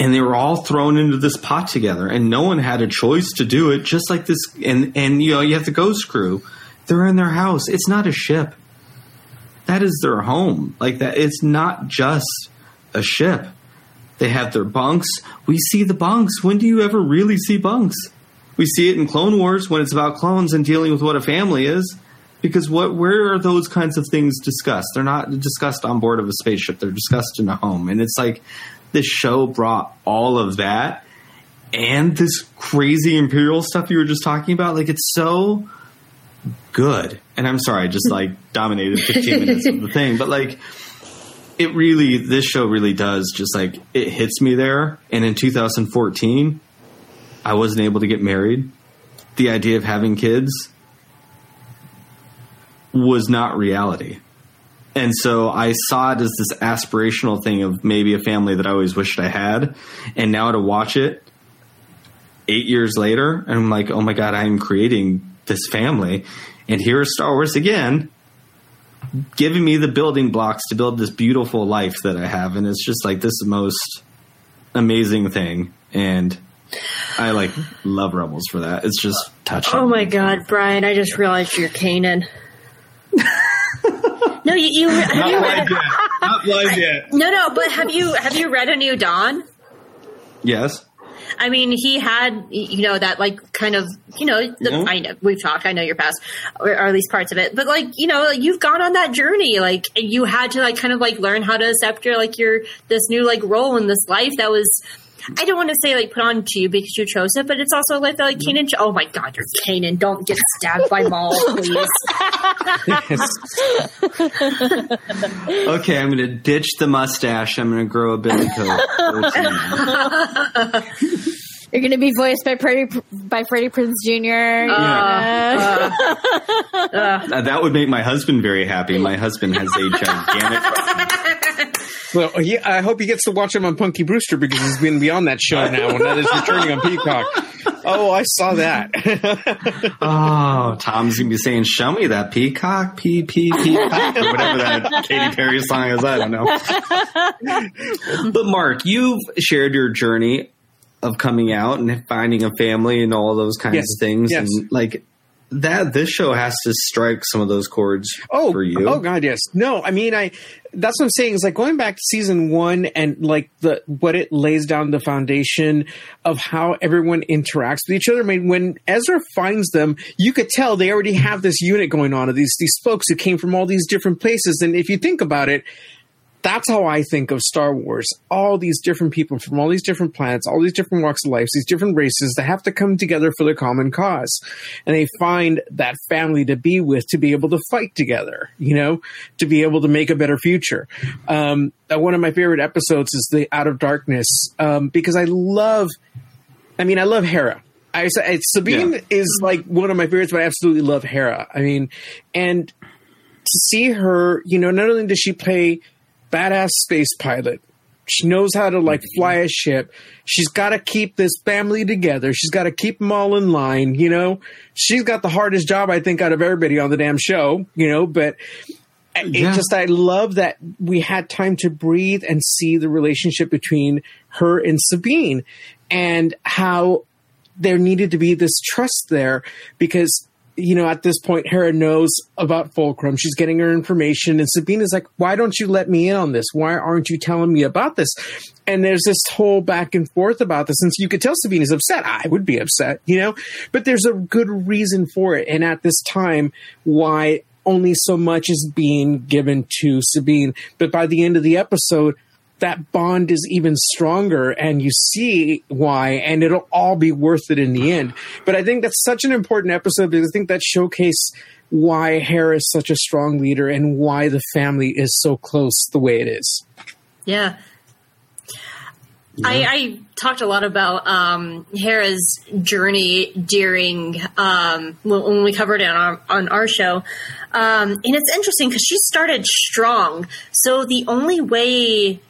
And they were all thrown into this pot together, and no one had a choice to do it. Just like this, and and you know, you have the ghost crew. They're in their house. It's not a ship that is their home. Like that, it's not just a ship. They have their bunks. We see the bunks. When do you ever really see bunks? We see it in Clone Wars when it's about clones and dealing with what a family is. because what where are those kinds of things discussed? They're not discussed on board of a spaceship. They're discussed in a home, and it's like this show brought all of that and this crazy imperial stuff you were just talking about. Like it's so good. And I'm sorry, I just like dominated 15 minutes of the thing, but like it really, this show really does just like it hits me there. And in 2014, I wasn't able to get married. The idea of having kids was not reality. And so I saw it as this aspirational thing of maybe a family that I always wished I had. And now to watch it eight years later, and I'm like, oh my God, I'm creating this family. And here is Star Wars again, giving me the building blocks to build this beautiful life that I have. And it's just like this most amazing thing. And I like love Rebels for that. It's just touching. Oh my god, Brian! I just realized you're Kanan. no, you, you have you read, Not yet. no no, but have you have you read A New Dawn? Yes. I mean, he had, you know, that like kind of, you know, the, Yeah. I know we've talked, I know your past, or, or at least parts of it, but like, you know, you've gone on that journey, like you had to like kind of like learn how to accept your like your this new like role in this life that was. I don't want to say like put on to you because you chose it, but it's also like the like mm-hmm. Kanan. Oh my God, you're Kanan! Don't get stabbed by Maul, please. *laughs* Okay, I'm going to ditch the mustache. I'm going to grow a billy coat. *laughs* You're going to be voiced by Freddie by Freddie Prinze Jr. Uh, uh, uh, that would make my husband very happy. My husband has a gigantic. *laughs* Well, yeah, I hope he gets to watch him on Punky Brewster because he's been beyond that show now, and that is returning on Peacock. Oh, I saw that. *laughs* Oh, Tom's going to be saying, "Show me that peacock, pee pee peacock," or whatever that *laughs* Katy Perry song is. I don't know. but Mark, you've shared your journey of coming out and finding a family and all those kinds Yes. of things, Yes. and like that. This show has to strike some of those chords Oh, for you. oh God, yes. No, I mean, I. That's what I'm saying. Is like going back to season one and like the what it lays down the foundation of how everyone interacts with each other. I mean, when Ezra finds them, you could tell they already have this unit going on of these these folks who came from all these different places. And if you think about it, that's how I think of Star Wars. All these different people from all these different planets, all these different walks of life, these different races that have to come together for the common cause. And they find that family to be with to be able to fight together, you know, to be able to make a better future. Um, one of my favorite episodes is the Out of Darkness, um, because I love, I mean, I love Hera. I, I Sabine Yeah. is like one of my favorites, but I absolutely love Hera. I mean, and to see her, you know, not only does she play badass space pilot, she knows how to like mm-hmm. fly a ship. She's got to keep this family together. She's got to keep them all in line. You know, she's got the hardest job I think out of everybody on the damn show. You know, but it just I love that we had time to breathe and see the relationship between her and Sabine, and how there needed to be this trust there because you know at this point Hera knows about Fulcrum. She's getting her information, and Sabine is like, "Why don't you let me in on this? Why aren't you telling me about this?" And there's this whole back and forth about this, and you could tell Sabine is upset. I would be upset, you know, but there's a good reason for it. And at this time, why only so much is being given to Sabine, but by the end of the episode that bond is even stronger and you see why and it'll all be worth it in the end but i think that's such an important episode because i think that showcase why Hera is such a strong leader and why the family is so close the way it is Yeah. I, I talked a lot about um, Hera's journey during um, when, when we covered it on our, on our show, um, and it's interesting because she started strong. So the only way,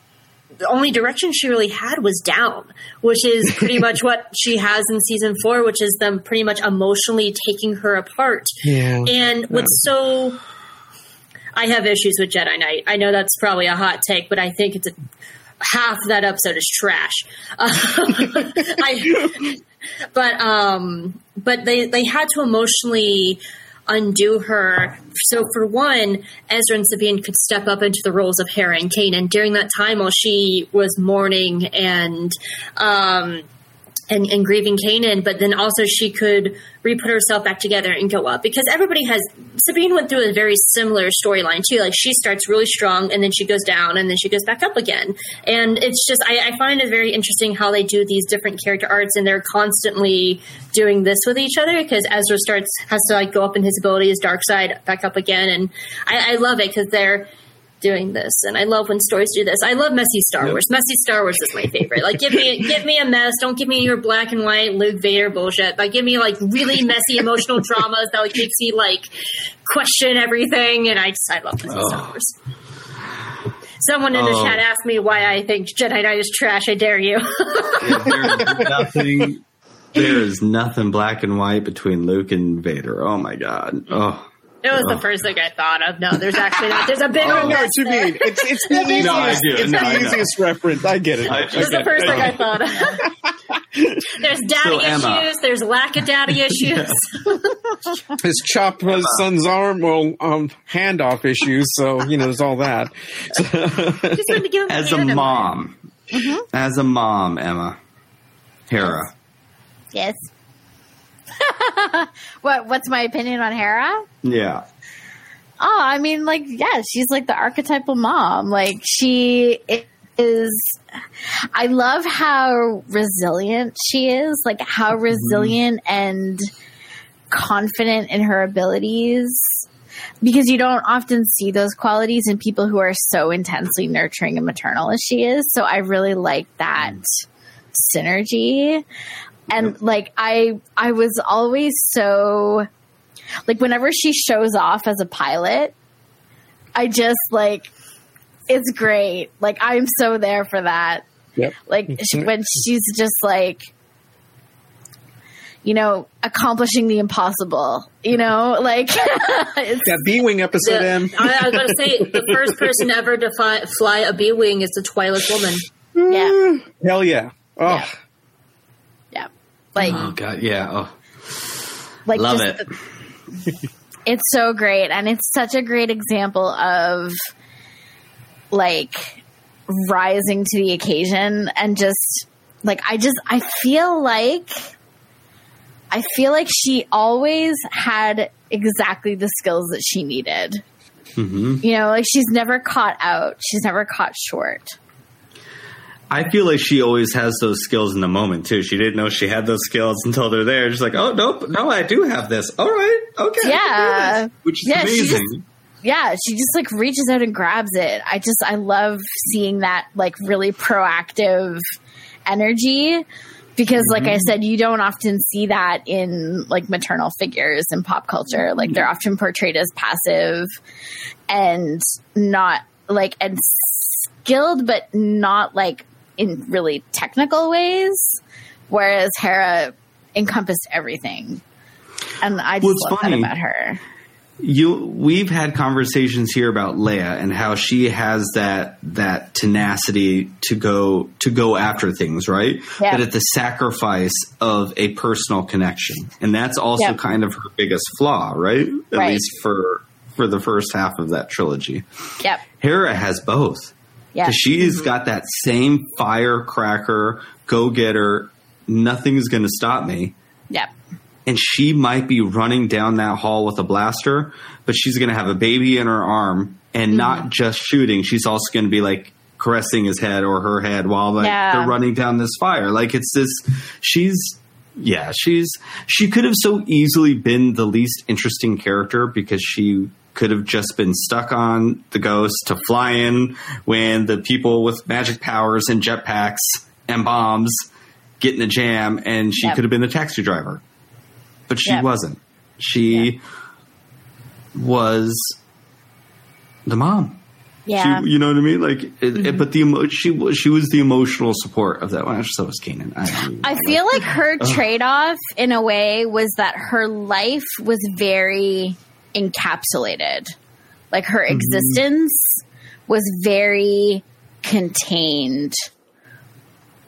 the only direction she really had was down, which is pretty much what *laughs* she has in season four, which is them pretty much emotionally taking her apart. Yeah. And what's so I have issues with Jedi Knight. I know that's probably a hot take, but I think it's a half that episode is trash. *laughs* I, *laughs* but um, but they they had to emotionally undo her. So for one, Ezra and Sabine could step up into the roles of Hera and Kanan during that time while she was mourning and um, and, and grieving Kanan, but then also she could re-put herself back together and go up because everybody has Sabine went through a very similar storyline too. Like she starts really strong and then she goes down and then she goes back up again. And it's just I, I find it very interesting how they do these different character arcs and they're constantly doing this with each other because Ezra starts has to like go up in his abilities, dark side, back up again, and I, I love it because they're doing this and I love when stories do this. I love messy Star Wars. Messy Star Wars is my favorite. Like give me give me a mess. Don't give me your black and white Luke Vader bullshit. But give me like really messy emotional *laughs* dramas that like makes me like question everything and I just I love messy Star Wars. Someone in the Oh. chat asked me why I think Jedi Knight is trash. I dare you. There's nothing. There is nothing black and white between Luke and Vader. Oh my god. Oh. It was the first thing I thought of. No, there's actually not. There's a bigger I know mess what you there. mean. It's, it's the easiest, No, I do. it's No, the easiest reference. I get it. I- It was the first thing I thought of. *laughs* there's daddy So, issues. There's lack of daddy *laughs* issues. *laughs* His chopped his son's arm, well, um, handoff issues. So you know, there's all that. Just wanted to give him As a anime. mom, as a mom, Emma, Hera. Yes. *laughs* what What's my opinion on Hera? Yeah. Oh, I mean, like, yeah, she's like the archetypal mom. Like, she is. I love how resilient she is. Like, how mm-hmm. resilient and confident in her abilities. Because you don't often see those qualities in people who are so intensely nurturing and maternal as she is. So I really like that mm. synergy. And like I I was always so like whenever she shows off as a pilot, I just like it's great. Like I'm so there for that. Yep. Like she, when she's just like you know accomplishing the impossible, you know, like *laughs* it's That B wing episode, The- M. I, I was going to say the *laughs* first person ever to fly, fly a B wing is the Twi'lek woman. Mm. yeah, Hell yeah. Oh, Yeah. Like Oh god. Yeah. Oh. like Love it. the- *laughs* it's so great and it's such a great example of like rising to the occasion and just like I just I feel like I feel like she always had exactly the skills that she needed. hmm You know, like she's never caught out. She's never caught short. I feel like she always has those skills in the moment too. She didn't know she had those skills until they're there. Just like, oh nope, no, I do have this. All right, okay, I can do Yeah. which is Yeah, she amazing. just- yeah, she just like reaches out and grabs it. I just I love seeing that like really proactive energy because like I mm-hmm. said you don't often see that in like maternal figures in pop culture. Like they're mm-hmm. often portrayed as passive and not like and skilled but not like in really technical ways whereas Hera encompassed everything. And I just Well, love funny. that about her. you we've had conversations here about Leia and how she has that that tenacity to go to go after things, right? Yeah. But at the sacrifice of a personal connection. And that's also kind of her biggest flaw, right? At Right. least for for the first half of that trilogy. Yep. Hera has both. Yeah. 'Cause She's got that same firecracker, go getter, nothing's going to stop me. Yep. And she might be running down that hall with a blaster, but she's going to have a baby in her arm and Mm-hmm. not just shooting. She's also going to be like caressing his head or her head while like Yeah. they're running down this fire. Like it's this, she's, yeah, she's, she could have so easily been the least interesting character because she could have just been stuck on the ghost to fly in when the people with magic powers and jetpacks and bombs get in a jam and she Yep. could have been the taxi driver. But she Yep. wasn't. She was the mom. Yeah. She, you know what I mean? Like, it, it, mm-hmm. but the emo- she was she was the emotional support of that one. Actually, so was Kanan. I, I feel like her trade off, in a way, was that her life was very encapsulated. Like her mm-hmm. existence was very contained.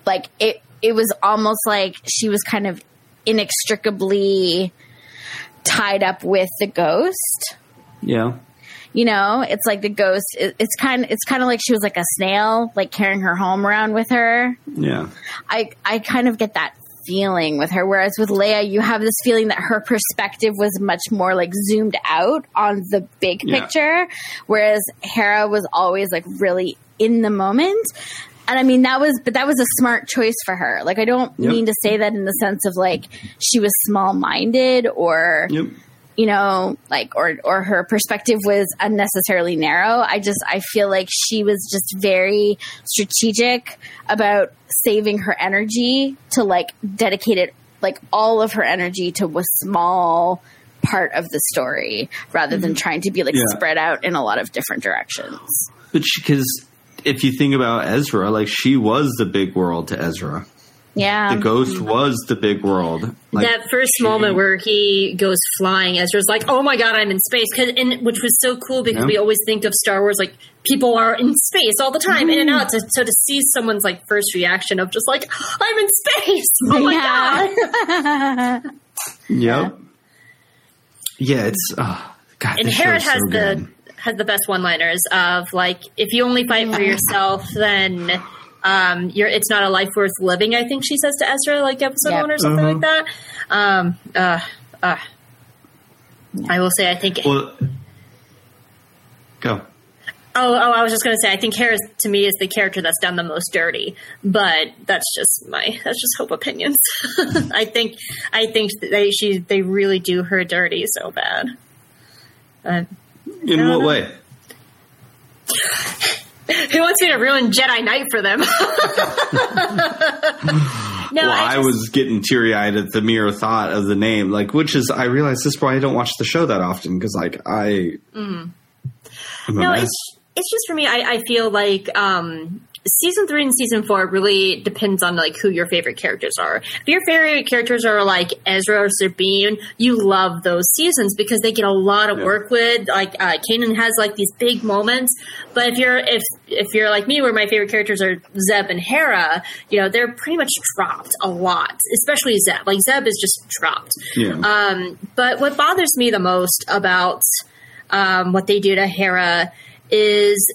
Like it, it was almost like she was kind of inextricably tied up with the ghost. yeah. You know, it's like the ghost. It, it's kind. It's kind of like she was like a snail, like carrying her home around with her. Yeah. I I kind of get that feeling with her. Whereas with Leia, you have this feeling that her perspective was much more like zoomed out on the big Yeah. picture, whereas Hera was always like really in the moment. And I mean that was, but that was a smart choice for her. Like I don't Yep. mean to say that in the sense of like she was small minded or Yep. You know, like or or her perspective was unnecessarily narrow. I just I feel like she was just very strategic about saving her energy to like dedicate it like all of her energy to a small part of the story rather than mm-hmm. trying to be like Yeah. spread out in a lot of different directions. But because if you think about Ezra, like she was the big world to Ezra. Yeah. The ghost was the big world. Like, that first moment where he goes flying, Ezra's like, "Oh my god, I'm in space!" 'Cause- and which was so cool because Yeah. we always think of Star Wars like people are in space all the time, in and Mm-hmm. out. So, so to see someone's like first reaction of just like, "I'm in space!" *laughs* Oh my Yeah. god! *laughs* Yep. Yeah, it's uh, God. And Hera has so the good. has the best one-liners of like, if you only fight for yourself, then. Um, you're, it's not a life worth living. I think she says to Ezra, like episode Yep. one or something Uh-huh. like that. Um, uh, uh, I will say, I think Well, go. Oh, oh, I was just going to say, I think Harris to me is the character that's done the most dirty, but that's just my that's just hope opinions. *laughs* I think I think they she they really do her dirty so bad. Uh, In what no. way? *laughs* *laughs* who wants me to ruin Jedi Knight for them? *laughs* no, well, I, I, was getting teary eyed at the mere thought of the name, like, which is, I realize this is why I don't watch the show that often because, like, I. I'm a no, mess. it's it's just for me. I, I feel like um, season three and season four really depends on like who your favorite characters are. If your favorite characters are like Ezra or Sabine, you love those seasons because they get a lot of Yeah. work with. Like uh, Kanan has like these big moments, but if you're if if you're like me, where my favorite characters are Zeb and Hera, you know they're pretty much dropped a lot, especially Zeb. Like Zeb is just dropped. Yeah. Um, but what bothers me the most about um, what they do to Hera is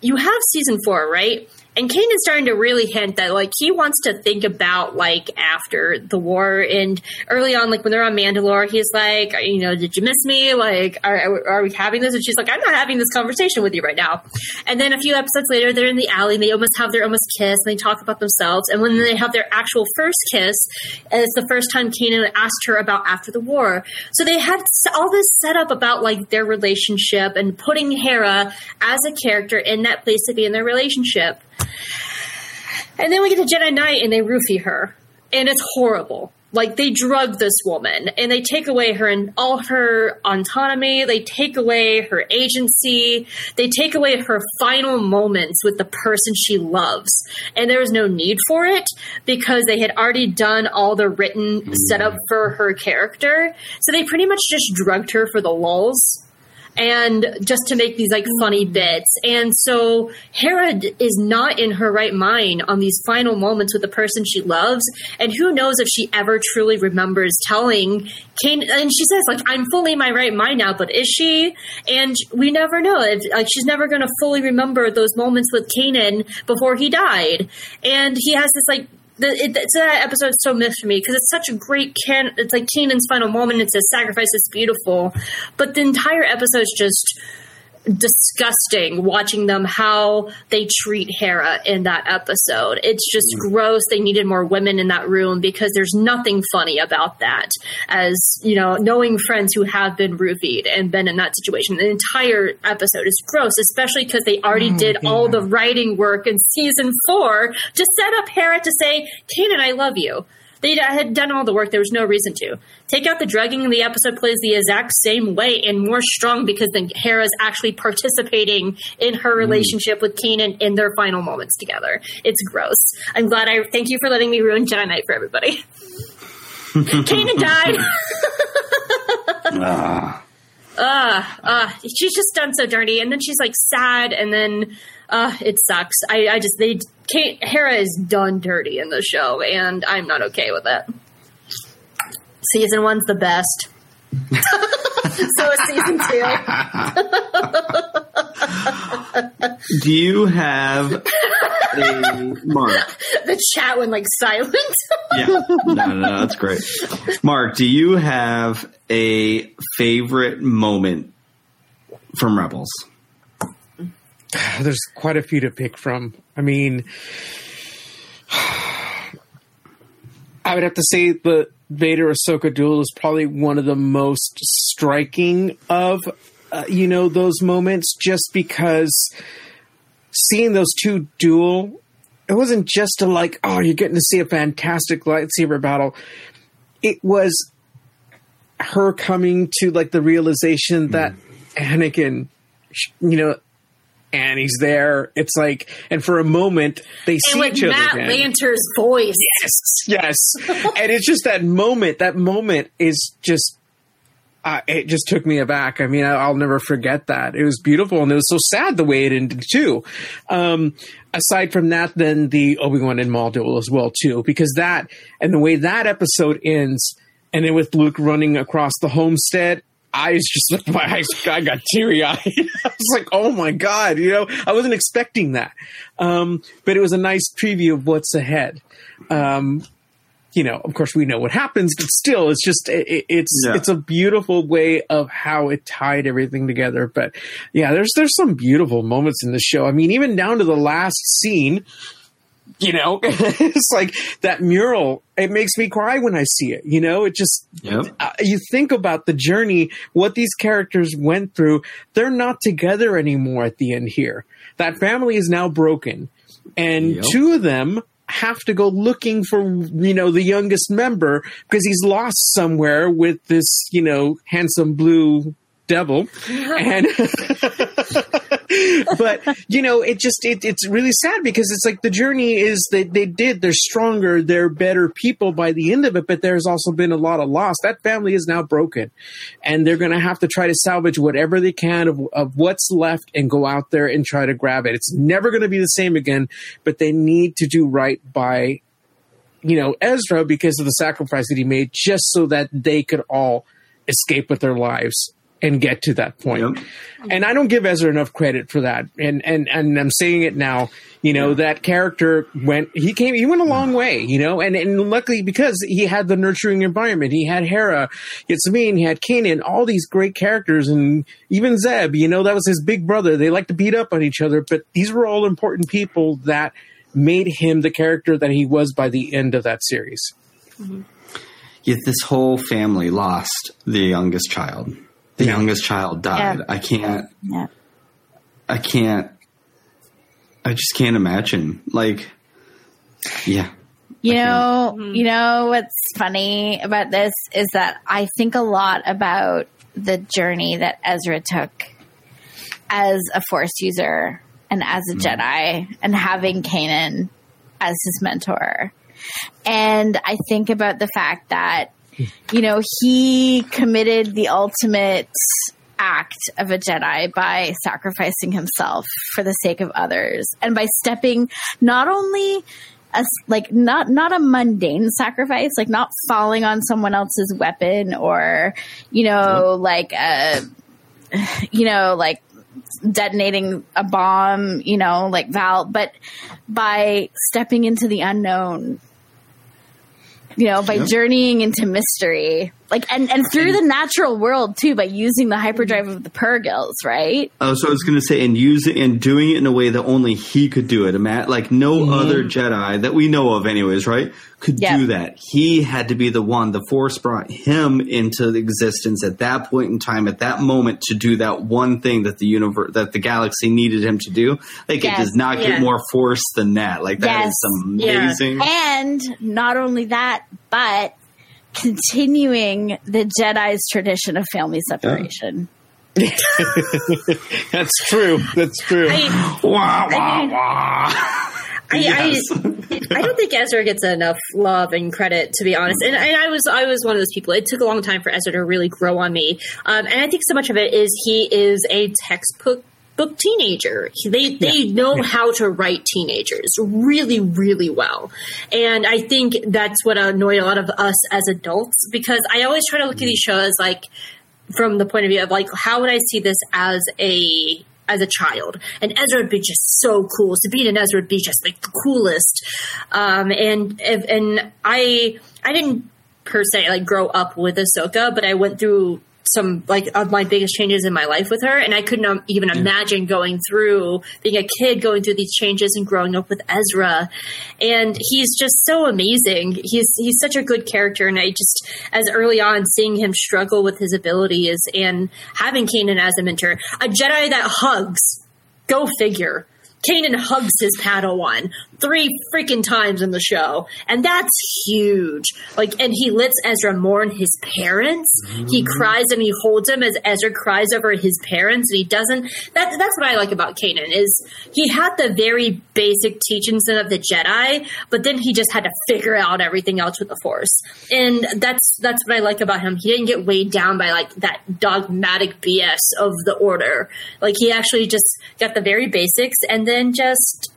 you have season four, right? And Kane is starting to really hint that like he wants to think about like after the war and early on, like when they're on Mandalore, he's like, you know, did you miss me? Like, are, are we having this? And she's like, I'm not having this conversation with you right now. And then a few episodes later, they're in the alley. And they almost have their almost kiss, and they talk about themselves. And when they have their actual first kiss, and it's the first time Kanan asked her about after the war. So they had all this set up about like their relationship and putting Hera as a character in that place to be in their relationship. *laughs* And then we get to Jedi Knight and they roofie her. And it's horrible. Like they drug this woman and they take away her and all her autonomy. They take away her agency. They take away her final moments with the person she loves. And there was no need for it because they had already done all the written setup mm. for her character. So they pretty much just drugged her for the lulls and just to make these like mm-hmm. funny bits. And so Hera is not in her right mind on these final moments with the person she loves. And who knows if she ever truly remembers telling Kane. And she says, like, I'm fully in my right mind now, but is she? And we never know. If, like, she's never going to fully remember those moments with Kanan before he died. And he has this like the, it, it's that episode's so mixed for me because it's such a great can. It's like Kanan's final moment. It's a sacrifice. It's beautiful, but the entire episode's just disgusting. Watching them how they treat Hera in that episode, it's just mm. gross. They needed more women in that room because there's nothing funny about that. As you know, knowing friends who have been roofied and been in that situation, the entire episode is gross, especially because they already mm, did all the writing work in season four to set up Hera to say, Kanan, I love you. They had done all the work. There was no reason to. Take out the drugging, and the episode plays the exact same way and more strong because then Hera's actually participating in her relationship with Kanan in their final moments together. It's gross. I'm glad I thank you for letting me ruin Jedi Knight for everybody. *laughs* Kanan died. *laughs* Ah. uh, uh, she's just done so dirty, and then she's like sad, and then uh, it sucks. I, I just they Kate Hera is done dirty in the show, and I'm not okay with it. Season one's the best. *laughs* so is season two. *laughs* Do you have a Mark. the chat went like silent. *laughs* Yeah, no, no, no, that's great. Mark, do you have a favorite moment from Rebels? *sighs* There's quite a few to pick from. I mean, *sighs* I would have to say the Vader Ahsoka duel is probably one of the most striking of, uh, you know, those moments just because seeing those two duel, it wasn't just a like, oh, you're getting to see a fantastic lightsaber battle. It was her coming to like the realization that Anakin, you know, Annie's there. It's like, and for a moment they see and with each other Matt. Lanter's voice. Yes, yes, *laughs* and it's just that moment. That moment is just. Uh, it just took me aback. I mean, I, I'll never forget that. It was beautiful, and it was so sad the way it ended too. Um, aside from that, then the Obi Wan and Maul duel as well too, because that and the way that episode ends, and then with Luke running across the homestead, Was just *laughs* my eyes, I got teary eyed. *laughs* I was like, oh my god, you know, I wasn't expecting that. Um, but it was a nice preview of what's ahead. Um, you know, of course, we know what happens, but still, it's just it, it's Yeah. it's a beautiful way of how it tied everything together. But yeah, there's there's some beautiful moments in the show. I mean, even down to the last scene. You know, *laughs* it's like that mural. It makes me cry when I see it. You know, it just Yep. uh, you think about the journey, what these characters went through. They're not together anymore at the end here. That family is now broken, and Yep. two of them have to go looking for you know the youngest member because he's lost somewhere with this you know handsome blue devil. And *laughs* but you know it just it, it's really sad because it's like the journey is that they did they're stronger they're better people by the end of it but there's also been a lot of loss. That family is now broken. And they're going to have to try to salvage whatever they can of, of what's left and go out there and try to grab it. It's never going to be the same again but they need to do right by you know Ezra because of the sacrifice that he made just so that they could all escape with their lives and get to that point. Yep. And I don't give Ezra enough credit for that. And and and I'm saying it now. You know that character went. He came. He went a long way. You know, and and luckily because he had the nurturing environment. He had Hera, he had he had Kanan, all these great characters, and even Zeb. You know, that was his big brother. They like to beat up on each other, but these were all important people that made him the character that he was by the end of that series. Yet this whole family lost the youngest child. The Yeah. youngest child died. Yeah. I can't. Yeah. I can't. I just can't imagine. Like, yeah. You know, Mm-hmm. you know what's funny about this is that I think a lot about the journey that Ezra took as a Force user and as a Jedi, and having Kanan as his mentor. And I think about the fact that you know he committed the ultimate act of a Jedi by sacrificing himself for the sake of others and by stepping not only a, like not not a mundane sacrifice like not falling on someone else's weapon or you know like a you know like detonating a bomb you know like Val but by stepping into the unknown you know by Yep. journeying into mystery like and and through the natural world too by using the hyperdrive of the purrgils right Oh, so I was going to say, and using and doing it in a way that only he could do it. Matt, like no mm-hmm. other Jedi that we know of, anyways, right? Could Yeah. do that. He had to be the one. The Force brought him into existence at that point in time, at that moment, to do that one thing that the universe, that the galaxy needed him to do. Like Yes. it does not get Yeah. more Force than that. Like that Yes. is Yeah. amazing. And not only that, but continuing the Jedi's tradition of family separation. *laughs* That's true. That's true. I, Wah, wah, I mean- wah. I, Yes. I, I don't think Ezra gets enough love and credit, to be honest. And I, I was I was one of those people. It took a long time for Ezra to really grow on me, um, and I think so much of it is he is a textbook book teenager. He- They they know how to write teenagers really really well, and I think that's what annoyed a lot of us as adults because I always try to look at these shows like from the point of view of like how would I see this as a as a child, and Ezra would be just so cool. Sabine and Ezra would be just like the coolest. Um, and and I I didn't per se like grow up with Ahsoka, but I went through some like of my biggest changes in my life with her and i couldn't um, even imagine going through being a kid going through these changes and growing up with ezra. And he's just so amazing. He's he's such a good character and i just as early on seeing him struggle with his abilities and having kanan as a mentor a jedi that hugs. Go figure. Kanan hugs his Padawan three freaking times in the show, and that's huge. Like, and he lets Ezra mourn his parents. He mm-hmm. cries and he holds him as Ezra cries over his parents, and he doesn't. That that's what I like about Kanan is he had the very basic teachings of the Jedi, but then he just had to figure out everything else with the Force, and that's that's what I like about him. He didn't get weighed down by like that dogmatic BS of the Order. Like he actually just got the very basics, and then just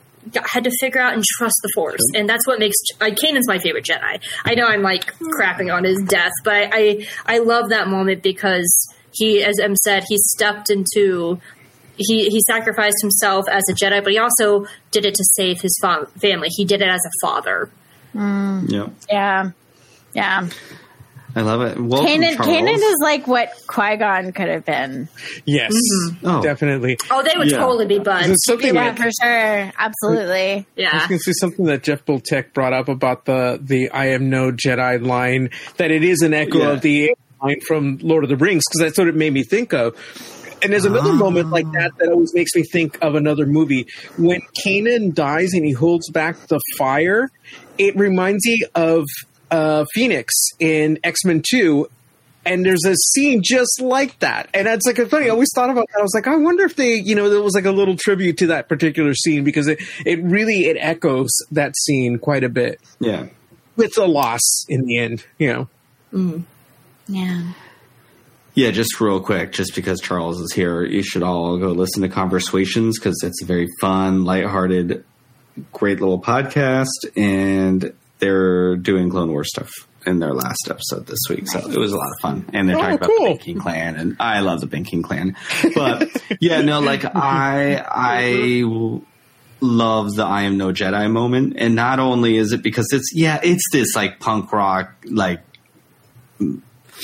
had to figure out and trust the Force, and that's what makes like Kanan's my favorite Jedi. I know I'm like hmm. crapping on his death, but I I, I love that moment because he, as Em said, he stepped into. He, he sacrificed himself as a Jedi, but he also did it to save his fa- family. He did it as a father. Hmm. Yeah, Yeah. Yeah. I love it. Welcome, Kanan, Charles. Kanan is like what Qui Gon could have been. Yes, mm-hmm. Oh. definitely. Oh, they would Yeah. totally be buds. Something Yeah, that, for sure. Absolutely. I was Yeah. going to say something that Jeff Bultek brought up about the the "I am no Jedi" line. That it is an echo Yeah. of the line from Lord of the Rings because that's what it made me think of. And there's another ah. moment like that that always makes me think of another movie when Kanan dies and he holds back the fire. It reminds me of uh, Phoenix in X Men Two. And there's a scene just like that, and it's like it's funny. I always thought about that. I was like, I wonder if they, you know, there was like a little tribute to that particular scene because it, it really it echoes that scene quite a bit Yeah. with a loss in the end. You know, Yeah. Yeah, just real quick, just because Charles is here, you should all go listen to Conversations because it's a very fun, lighthearted, great little podcast, and they're doing Clone Wars stuff in their last episode this week, so it was a lot of fun. And they're Oh, talking about cool. the Banking Clan, and I love the Banking Clan. But yeah, no, like I, I love the I am no Jedi moment, and not only is it because it's yeah, it's this like punk rock like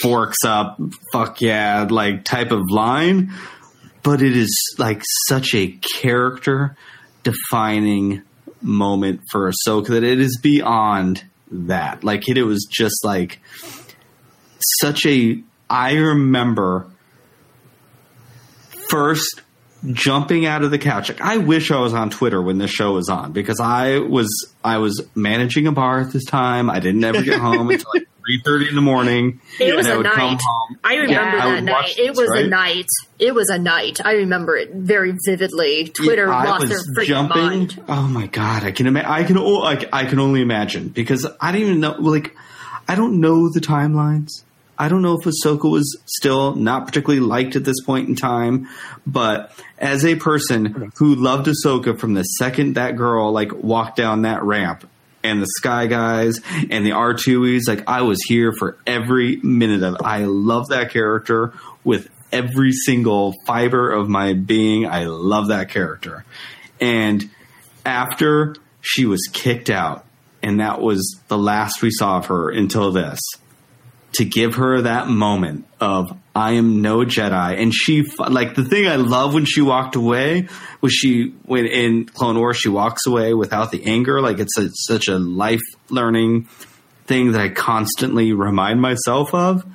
forks up, fuck yeah, like type of line, but it is like such a character defining moment for Ahsoka that it is beyond that. Like it, it was just like such a. I remember first jumping out of the couch. Like I wish I was on Twitter when this show was on because I was I was managing a bar at this time. I didn't ever get home until like *laughs* three thirty in the morning. It was and I a would come night. I remember Yeah. That would night. watch It this, was a night. It was a night. I remember it very vividly. Twitter I lost was their freaking jumping. mind. Oh my god, I can ima- I can o- like I can only imagine because I don't even know like I don't know the timelines. I don't know if Ahsoka was still not particularly liked at this point in time, but as a person who loved Ahsoka from the second that girl like walked down that ramp and the Sky Guys and the R2Es. like I was here for every minute of it. I love that character with every single fiber of my being. I love that character. And after she was kicked out, and that was the last we saw of her until this, to give her that moment of I am no Jedi, and she like the thing I love when she walked away was she when in Clone Wars she walks away without the anger, like it's a, such a life learning thing that I constantly remind myself of.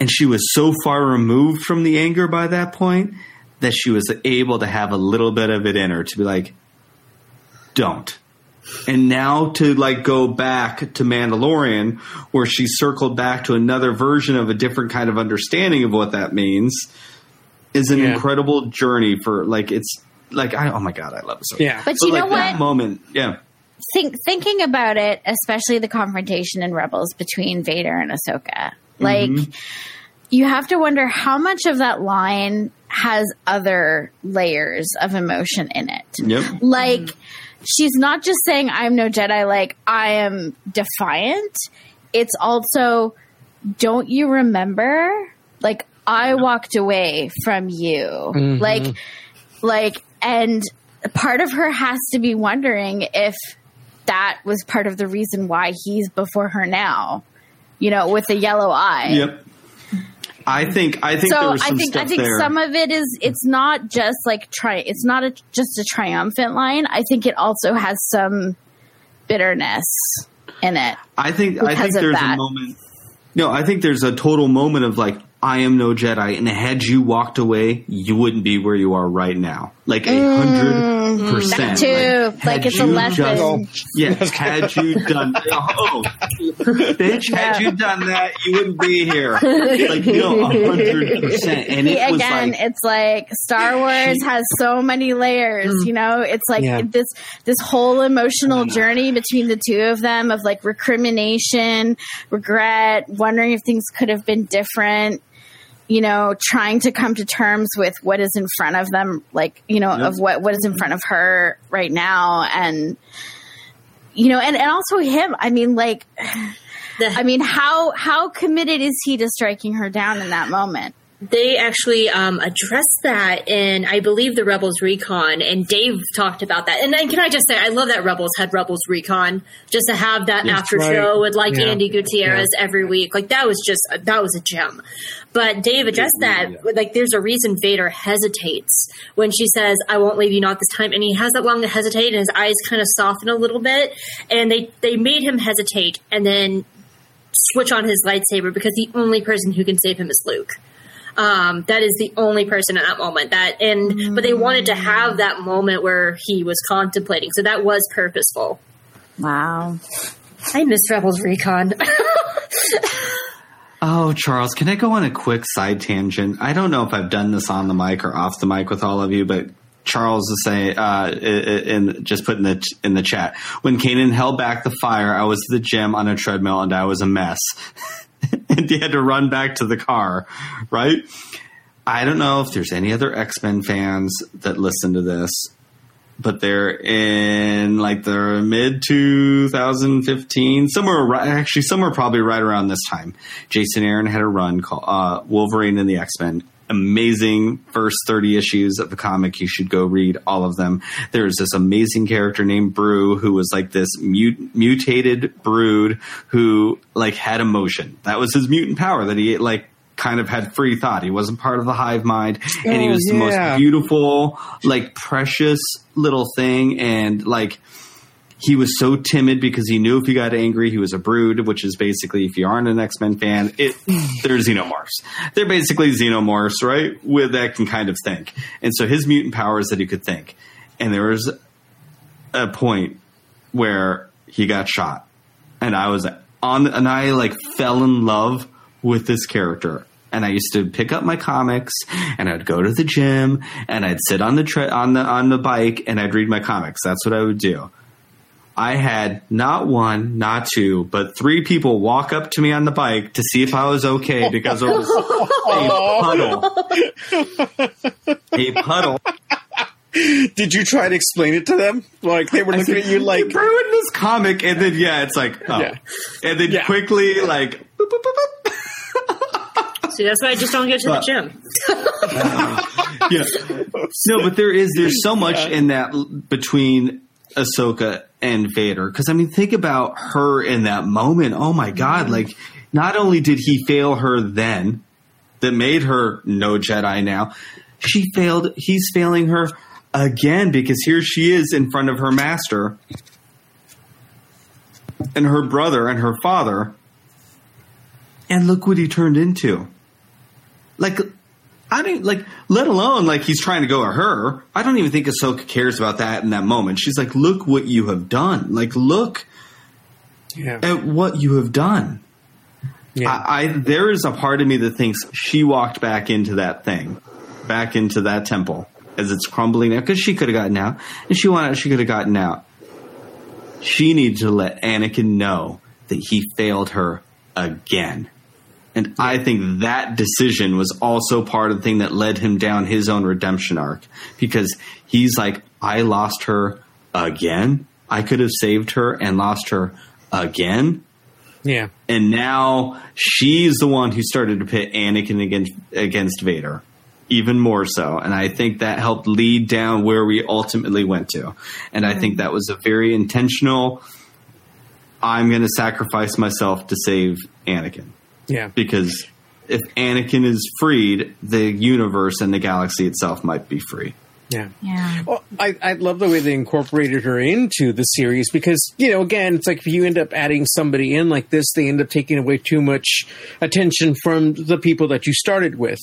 And she was so far removed from the anger by that point that she was able to have a little bit of it in her to be like, don't. And now to like go back to Mandalorian, where she circled back to another version of a different kind of understanding of what that means, is an Yeah. incredible journey for like it's like I oh my god I love it so Yeah. But So, you like know that what? moment yeah Think thinking about it, especially the confrontation in Rebels between Vader and Ahsoka. Like mm-hmm. you have to wonder how much of that line has other layers of emotion in it. yep Like she's not just saying I'm no Jedi like I am defiant. It's also don't you remember like I walked away from you. Mm-hmm. Like Like, and part of her has to be wondering if that was part of the reason why he's before her now. You know, with the yellow eye. Yep. I think I think there so was I think I think there. some of it is it's not just like try it's not a, just a triumphant line. I think it also has some bitterness in it. I think I think there's that. a moment. No, I think there's a total moment of like, I am no Jedi, and had you walked away, you wouldn't be where you are right now. Like a hundred percent. Mm, That too. Like, had it's a you lesson. yeah, had you done, *laughs* oh, bitch, had you done that, you wouldn't be here. Like, no, a hundred percent. *laughs* And it was Again, like, it's like Star Wars has so many layers, you know? It's like Yeah. this this whole emotional journey between the two of them of like recrimination, regret, wondering if things could have been different. You know, trying to come to terms with what is in front of them, like, you know, Yep. of what, what is in front of her right now. And, you know, and, and also him. I mean, like, *sighs* The- I mean, how, how committed is he to striking her down in that moment? They actually um, addressed that in, I believe, the Rebels Recon, and Dave talked about that. And then can I just say, I love that Rebels had Rebels Recon, just to have that after right. show with like Yeah. Andi Gutierrez every week. Like that was just that was a gem. But Dave addressed that, like there's a reason Vader hesitates when she says, "I won't leave you not this time," and he has that long to hesitate, and his eyes kind of soften a little bit, and they they made him hesitate, and then switch on his lightsaber because the only person who can save him is Luke. Um, that is the only person at that moment that, and but they wanted to have that moment where he was contemplating, so that was purposeful. Wow. I miss Rebels Recon. *laughs* Oh, Charles, can I go on a quick side tangent? I don't know if I've done this on the mic or off the mic with all of you, but Charles is saying, uh, in, just put in the in the chat when Kanan held back the fire, I was at the gym on a treadmill and I was a mess, *laughs* *laughs* and he had to run back to the car. Right? I don't know if there's any other X Men fans that listen to this, but they're in like the mid 2015, somewhere right, actually somewhere probably right around this time. Jason Aaron had a run called uh, Wolverine and the X Men. Amazing first 30 issues of the comic. You should go read all of them. There's this amazing character named Brew who was like this mut- mutated brood who like had emotion. That was his mutant power that he like kind of had free thought. He wasn't part of the hive mind and he Oh, was the most beautiful, like precious little thing. And like, he was so timid because he knew if he got angry, he was a brood, which is basically, if you aren't an X Men fan, it they're xenomorphs. They're basically xenomorphs, right? With that can kind of think. And so his mutant power is that he could think. And there was a point where he got shot, and I was on, and I like fell in love with this character. And I used to pick up my comics, and I'd go to the gym, and I'd sit on the tre- on the on the bike, and I'd read my comics. That's what I would do. I had not one, not two, but three people walk up to me on the bike to see if I was okay because there was a *laughs* puddle. a puddle. Did you try to explain it to them? Like they were looking said, at you like, "You ruined this comic, and then yeah, it's like oh, Yeah. and then Yeah. quickly like boop, boop, boop, boop. See, that's why I just don't go to But- the gym. Uh, yeah. No, but there is there's so much in that l- between Ahsoka and Vader because I mean think about her in that moment. Oh my god! Mm-hmm. Like not only did he fail her then, that made her no Jedi now, she failed. He's failing her again because here she is in front of her master and her brother and her father, and look what he turned into. Like I don't like, let alone like he's trying to go at her. I don't even think Ahsoka cares about that in that moment. She's like, look what you have done. Like, look yeah, at what you have done. yeah. I, I there is a part of me that thinks she walked back into that thing, back into that temple as it's crumbling now because she could have gotten out, and she wanted she could have gotten out. She needed to let Anakin know that he failed her again. And I think that decision was also part of the thing that led him down his own redemption arc because he's like, I lost her again. I could have saved her and lost her again yeah. and now she's the one who started to pit Anakin against against Vader. even more so. And I think that helped lead down where we ultimately went to. And I mm-hmm. think that was a very intentional. I'm going to sacrifice myself to save Anakin Yeah. because if Anakin is freed, the universe and the galaxy itself might be free. Yeah. Yeah. Well, I, I love the way they incorporated her into the series because, you know, again, it's like if you end up adding somebody in like this, they end up taking away too much attention from the people that you started with.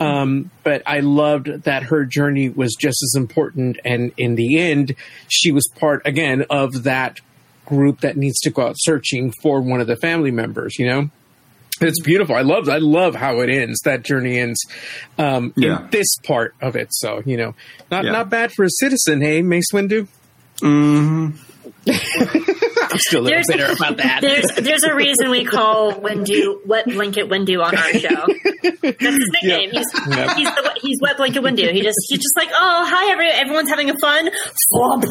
Um, but I loved that her journey was just as important. And in the end, she was part, again, of that group that needs to go out searching for one of the family members, you know? It's beautiful. I love. I love how it ends. That journey ends. Um, Yeah. in this part of it. So you know, not Yeah. not bad for a citizen. Hey, Mace Windu. hmm I'm still a little There's- bitter about that. There's there's a reason we call Windu wet blanket Windu on our show. That's his nickname. Yeah. He's Yeah. he's the, he's wet blanket Windu. He just he's just like oh hi every, everyone's having a fun swamp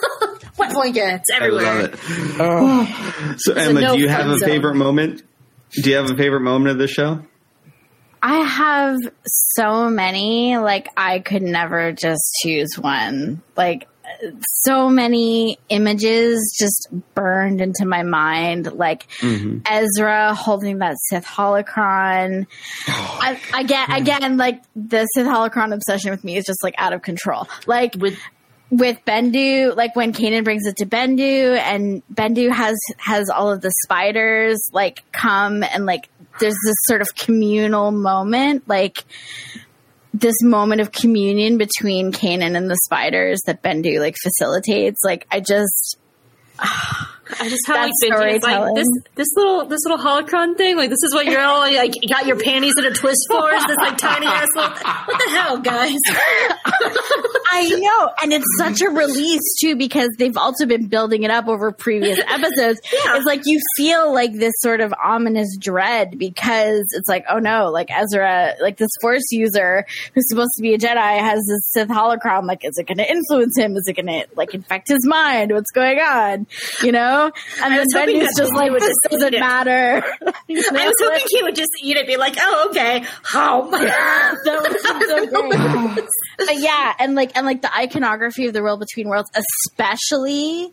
*laughs* wet blankets I everywhere. love it. Oh, So, Emma, no do you have fun a zone. favorite moment? Do you have a favorite moment of the show? I have so many, like, I could never just choose one. Like, so many images just burned into my mind. Like, mm-hmm. Ezra holding that Sith holocron. Oh, I, again, again, like, the Sith holocron obsession with me is just, like, out of control. Like, With with Bendu, like when Kanan brings it to Bendu, and Bendu has has all of the spiders like come and like there's this sort of communal moment, like this moment of communion between Kanan and the spiders that Bendu like facilitates. Like I just *sighs* I just That's like like this this little this little holocron thing like this is what you're all like got your panties in a twist for is this like tiny ass little *laughs* what the hell guys *laughs* I know, and it's such a release too because they've also been building it up over previous *laughs* episodes. Yeah. It's like you feel like this sort of ominous dread because it's like, oh no, like Ezra, like this Force user who's supposed to be a Jedi has this Sith holocron. Like, is it going to influence him? Is it going to like infect his mind? What's going on? You know? And then was hoping Benny's just like, would this just doesn't it. matter. *laughs* You know? I was hoping he would just eat it be like oh okay how *laughs* that would so *laughs* great. but yeah, and like and like the iconography of the world between worlds, especially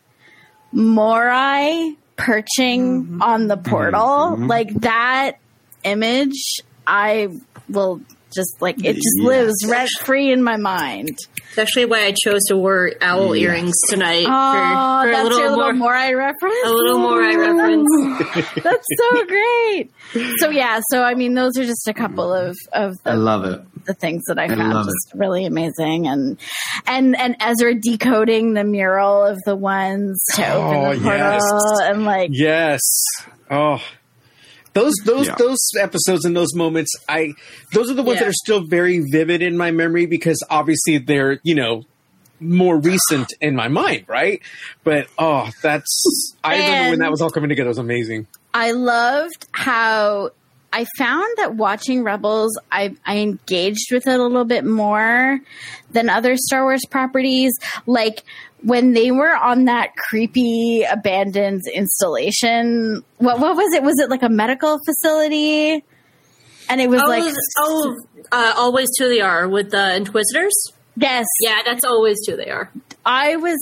Morai perching mm-hmm. on the portal, mm-hmm. like that image, I will just like it just Yes. lives rent free in my mind. It's actually why I chose to wear owl Yes. earrings tonight Oh, for, for a little your more little Morai reference. a little Morai reference. *laughs* That's so great. So yeah, so I mean, those are just a couple of of I the love it. the things that I I found love just really amazing, and and and Ezra decoding the mural of the ones to Oh, open the portal, yes. and like yes. Oh. Those those Yeah. those episodes and those moments, I those are the ones Yeah. that are still very vivid in my memory because obviously they're you know more recent in my mind, right? But oh, that's I remember when that was all coming together. It was amazing. I loved how I found that watching Rebels, I, I engaged with it a little bit more than other Star Wars properties. Like when they were on that creepy abandoned installation, what what was it? Was it like a medical facility? And it was Oh, like oh, uh, always two they are with the Inquisitors. yes, Yeah, that's always two they are. I was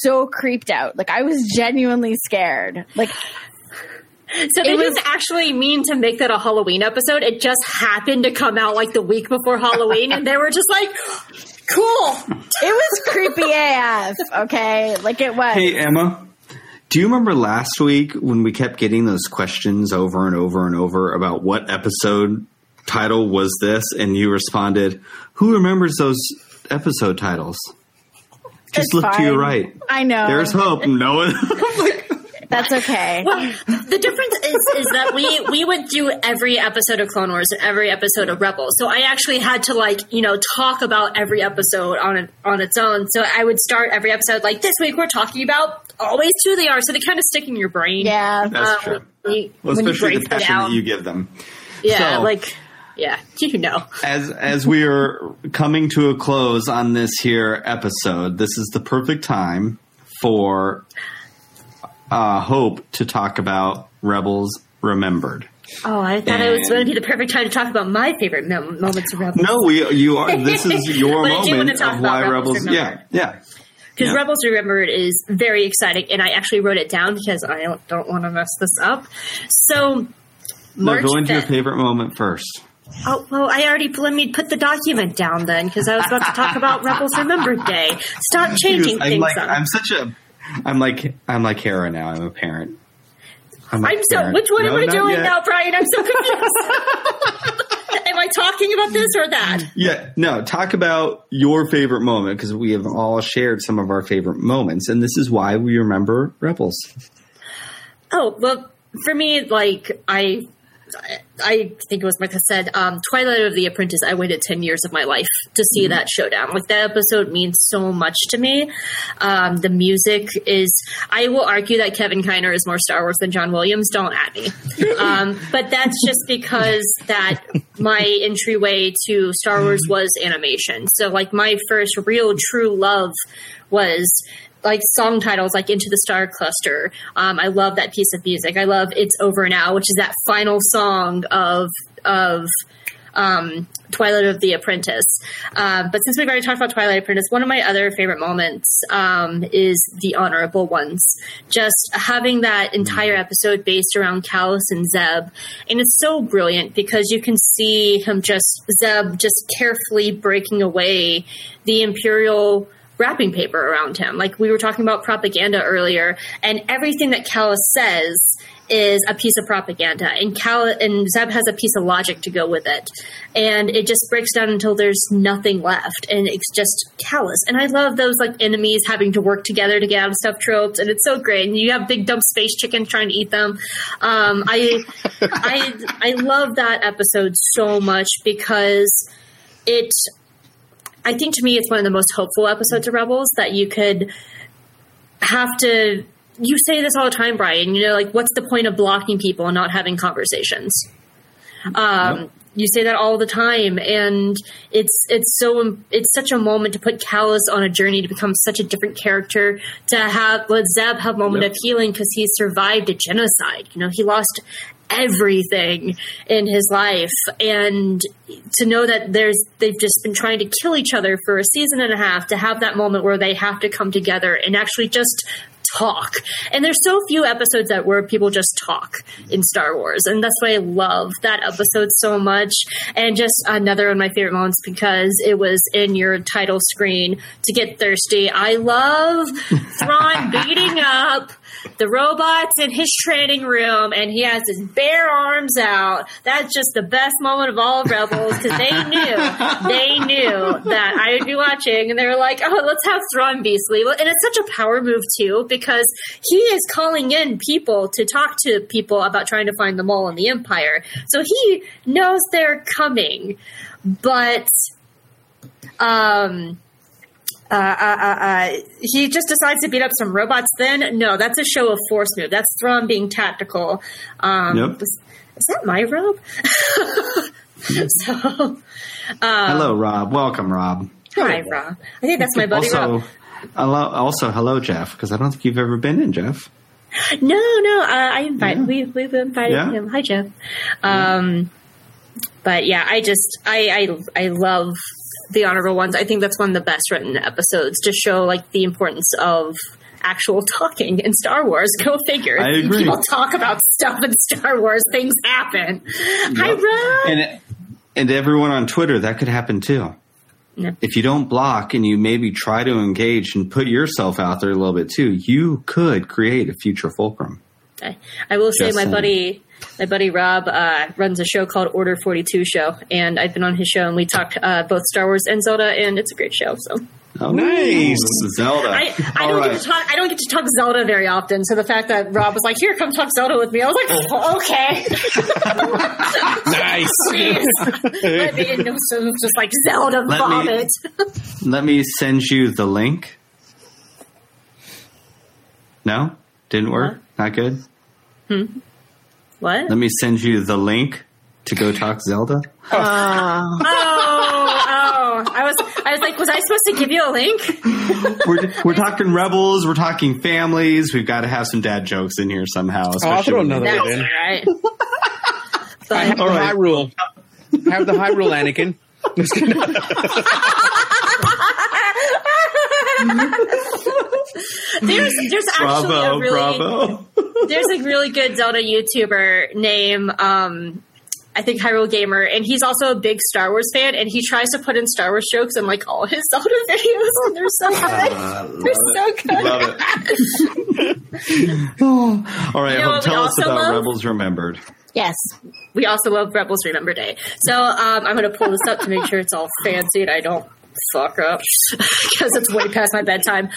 so creeped out. Like I was genuinely scared. Like So they It was- didn't actually mean to make that a Halloween episode. It just happened to come out like the week before Halloween, and they were just like, "Cool." it was creepy *laughs* AF. Okay, like it was. Hey, Emma, do you remember last week when we kept getting those questions over and over and over about what episode title was this? And you responded, Who remembers those episode titles? Just It's look to your right. I know. There's hope. No one. *laughs* *laughs* That's okay. Well, the difference is is that we we went through every episode of Clone Wars and every episode of Rebels. So I actually had to like you know talk about every episode on it, on its own. So I would start every episode like this week we're talking about always two they are. So they kind of stick in your brain. Yeah. That's Um, true. you- Well, especially the passion that you give them. yeah, So- like yeah, *laughs* you know. as as we are coming to a close on this here episode, this is the perfect time for uh, Hope to talk about Rebels Remembered. Oh, I thought it was going to be the perfect time to talk about my favorite mem- moments of Rebels. No, we you are. This is *laughs* your But I do wanna moment talk of about why Rebels Rebels. Yeah, yeah. Because Yeah. Rebels Remembered is very exciting, and I actually wrote it down because I don't, don't want to mess this up. So, No, March go into your favorite moment first. Oh, well, I already let me put the document down then because I was about to talk about *laughs* Rebels Remembered Day. Stop changing I'm things like. I'm such a. I'm like I'm like Hera now. I'm a parent. I'm, I'm so. parent. Which one No, am I doing yet. now, Brian? I'm so confused. *laughs* am I talking about this or that? Yeah, no. Talk about your favorite moment because we have all shared some of our favorite moments, and this is why we remember Rebels. Oh well, for me, like I, I think it was Micah said, um, Twilight of the Apprentice. I waited ten years of my life to see that showdown. Like that episode means so much to me. Um, the music is. I will argue that Kevin Kiner is more Star Wars than John Williams. Don't at me. *laughs* Um, but that's just because that my entryway to Star Wars was animation. So like my first real true love was like song titles like Into the Star Cluster. Um, I love that piece of music. I love It's Over Now, which is that final song of of um, Twilight of the Apprentice. Uh, but since we've already talked about Twilight Apprentice, one of my other favorite moments um, is the honorable ones. Just having that entire episode based around Kallus and Zeb, and it's so brilliant because you can see him just Zeb just carefully breaking away the Imperial wrapping paper around him. Like we were talking about propaganda earlier, and everything that Kallus says is a piece of propaganda, and Cal and Zeb has a piece of logic to go with it, and it just breaks down until there's nothing left, and it's just Kallus. And I love those like enemies having to work together to get out of stuff tropes, and it's so great. And you have big dumb space chickens trying to eat them. Um, I, I, I love that episode so much because it I think to me it's one of the most hopeful episodes of Rebels that you could have to. You say this all the time, Brian. You know, like what's the point of blocking people and not having conversations? Um, You say that all the time, and it's it's so it's such a moment to put Kallus on a journey to become such a different character. To have let Zeb have a moment Yep. of healing because he survived a genocide. You know, he lost everything in his life and to know that there's they've just been trying to kill each other for a season and a half to have that moment where they have to come together and actually just talk. And there's so few episodes that where people just talk in star wars and that's why i love that episode so much. And just another one of my favorite moments because it was in your title screen to get thirsty. I love thrawn *laughs* beating up the robots in his training room and he has his bare arms out. That's just the best moment of all Rebels because they knew, they knew that I would be watching and they were like, oh, let's have Thrawn be asleep. And it's such a power move too because he is calling in people to talk to people about trying to find the mole in the Empire. So he knows they're coming. But, um, uh, uh, uh, uh, he just decides to beat up some robots. Then no, that's a show of force move. That's Thrawn being tactical. Um, Yep. is, is that my robe? *laughs* so, um, Hello, Rob. Welcome, Rob. hi, Rob. I think that's my buddy Also, Rob. hello, also hello, Jeff, because I don't think you've ever been in, Jeff. No, no, uh, I invite. Yeah. We we've invited Yeah. him. Hi, Jeff. Um, but yeah, I just I I I love the honorable ones. I think that's one of the best written episodes to show like the importance of actual talking in Star Wars. Go figure. I agree. People talk about stuff in Star Wars. Things happen. Hi, Rob. And and everyone on Twitter, that could happen too. Yep. If you don't block and you maybe try to engage and put yourself out there a little bit too, you could create a future fulcrum. I, I will say Just my saying. buddy my buddy Rob uh, runs a show called Order 42 show and I've been on his show and we talked uh, both Star Wars and Zelda and it's a great show so Oh, Nice. Zelda. I, I don't right. get to talk I don't get to talk Zelda very often so the fact that Rob was like here come talk Zelda with me I was like *laughs* oh, okay Nice. please *laughs* let me in so was just like Zelda Let me- vomit *laughs* Let me send you the link. No? Didn't work? Not good? What Let me send you the link to go talk Zelda. Uh, oh oh I was I was like was I supposed to give you a link We're, we're talking rebels, we're talking families. We've got to have some dad jokes in here somehow. Oh, I'll especially throw another one in. all right I have But the All right. high rule. I have the high rule, Anakin. *laughs* *laughs* there's there's actually Bravo, a really bravo. there's a really good Zelda YouTuber named um I think Hyrule Gamer, and he's also a big Star Wars fan, and he tries to put in Star Wars jokes in like all his *laughs* Zelda videos, and they're so good. Uh, they're so good. Love it. *laughs* All right, You know tell us about love? Rebels Remembered. Yes. We also love Rebels Remember Day. So um, I'm going to pull this up to make sure it's all fancy and I don't fuck up *laughs* because it's way past my bedtime.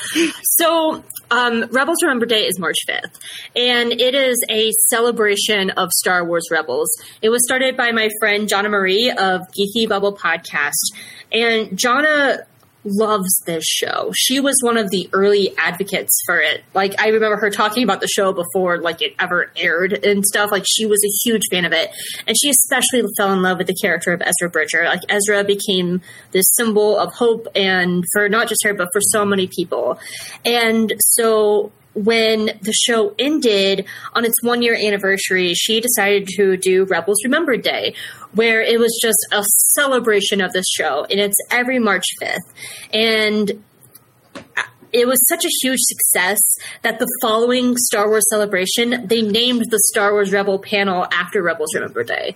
So um, Rebels Remember Day is March 5th, and it is a celebration of Star Wars Rebels. It was started by my friend Jonna Marie of Geeky Bubble Podcast, and Jonna loves this show. She was one of the early advocates for it. Like I remember her talking about the show before like it ever aired and stuff. Like she was a huge fan of it. And she especially fell in love with the character of Ezra Bridger. Like Ezra became this symbol of hope and for not just her but for so many people. And so when the show ended on its one year anniversary, she decided to do Rebels Remembered Day, where it was just a celebration of this show. And it's every March 5th. And it was such a huge success that the following Star Wars celebration, they named the Star Wars Rebel panel after Rebels Remember Day.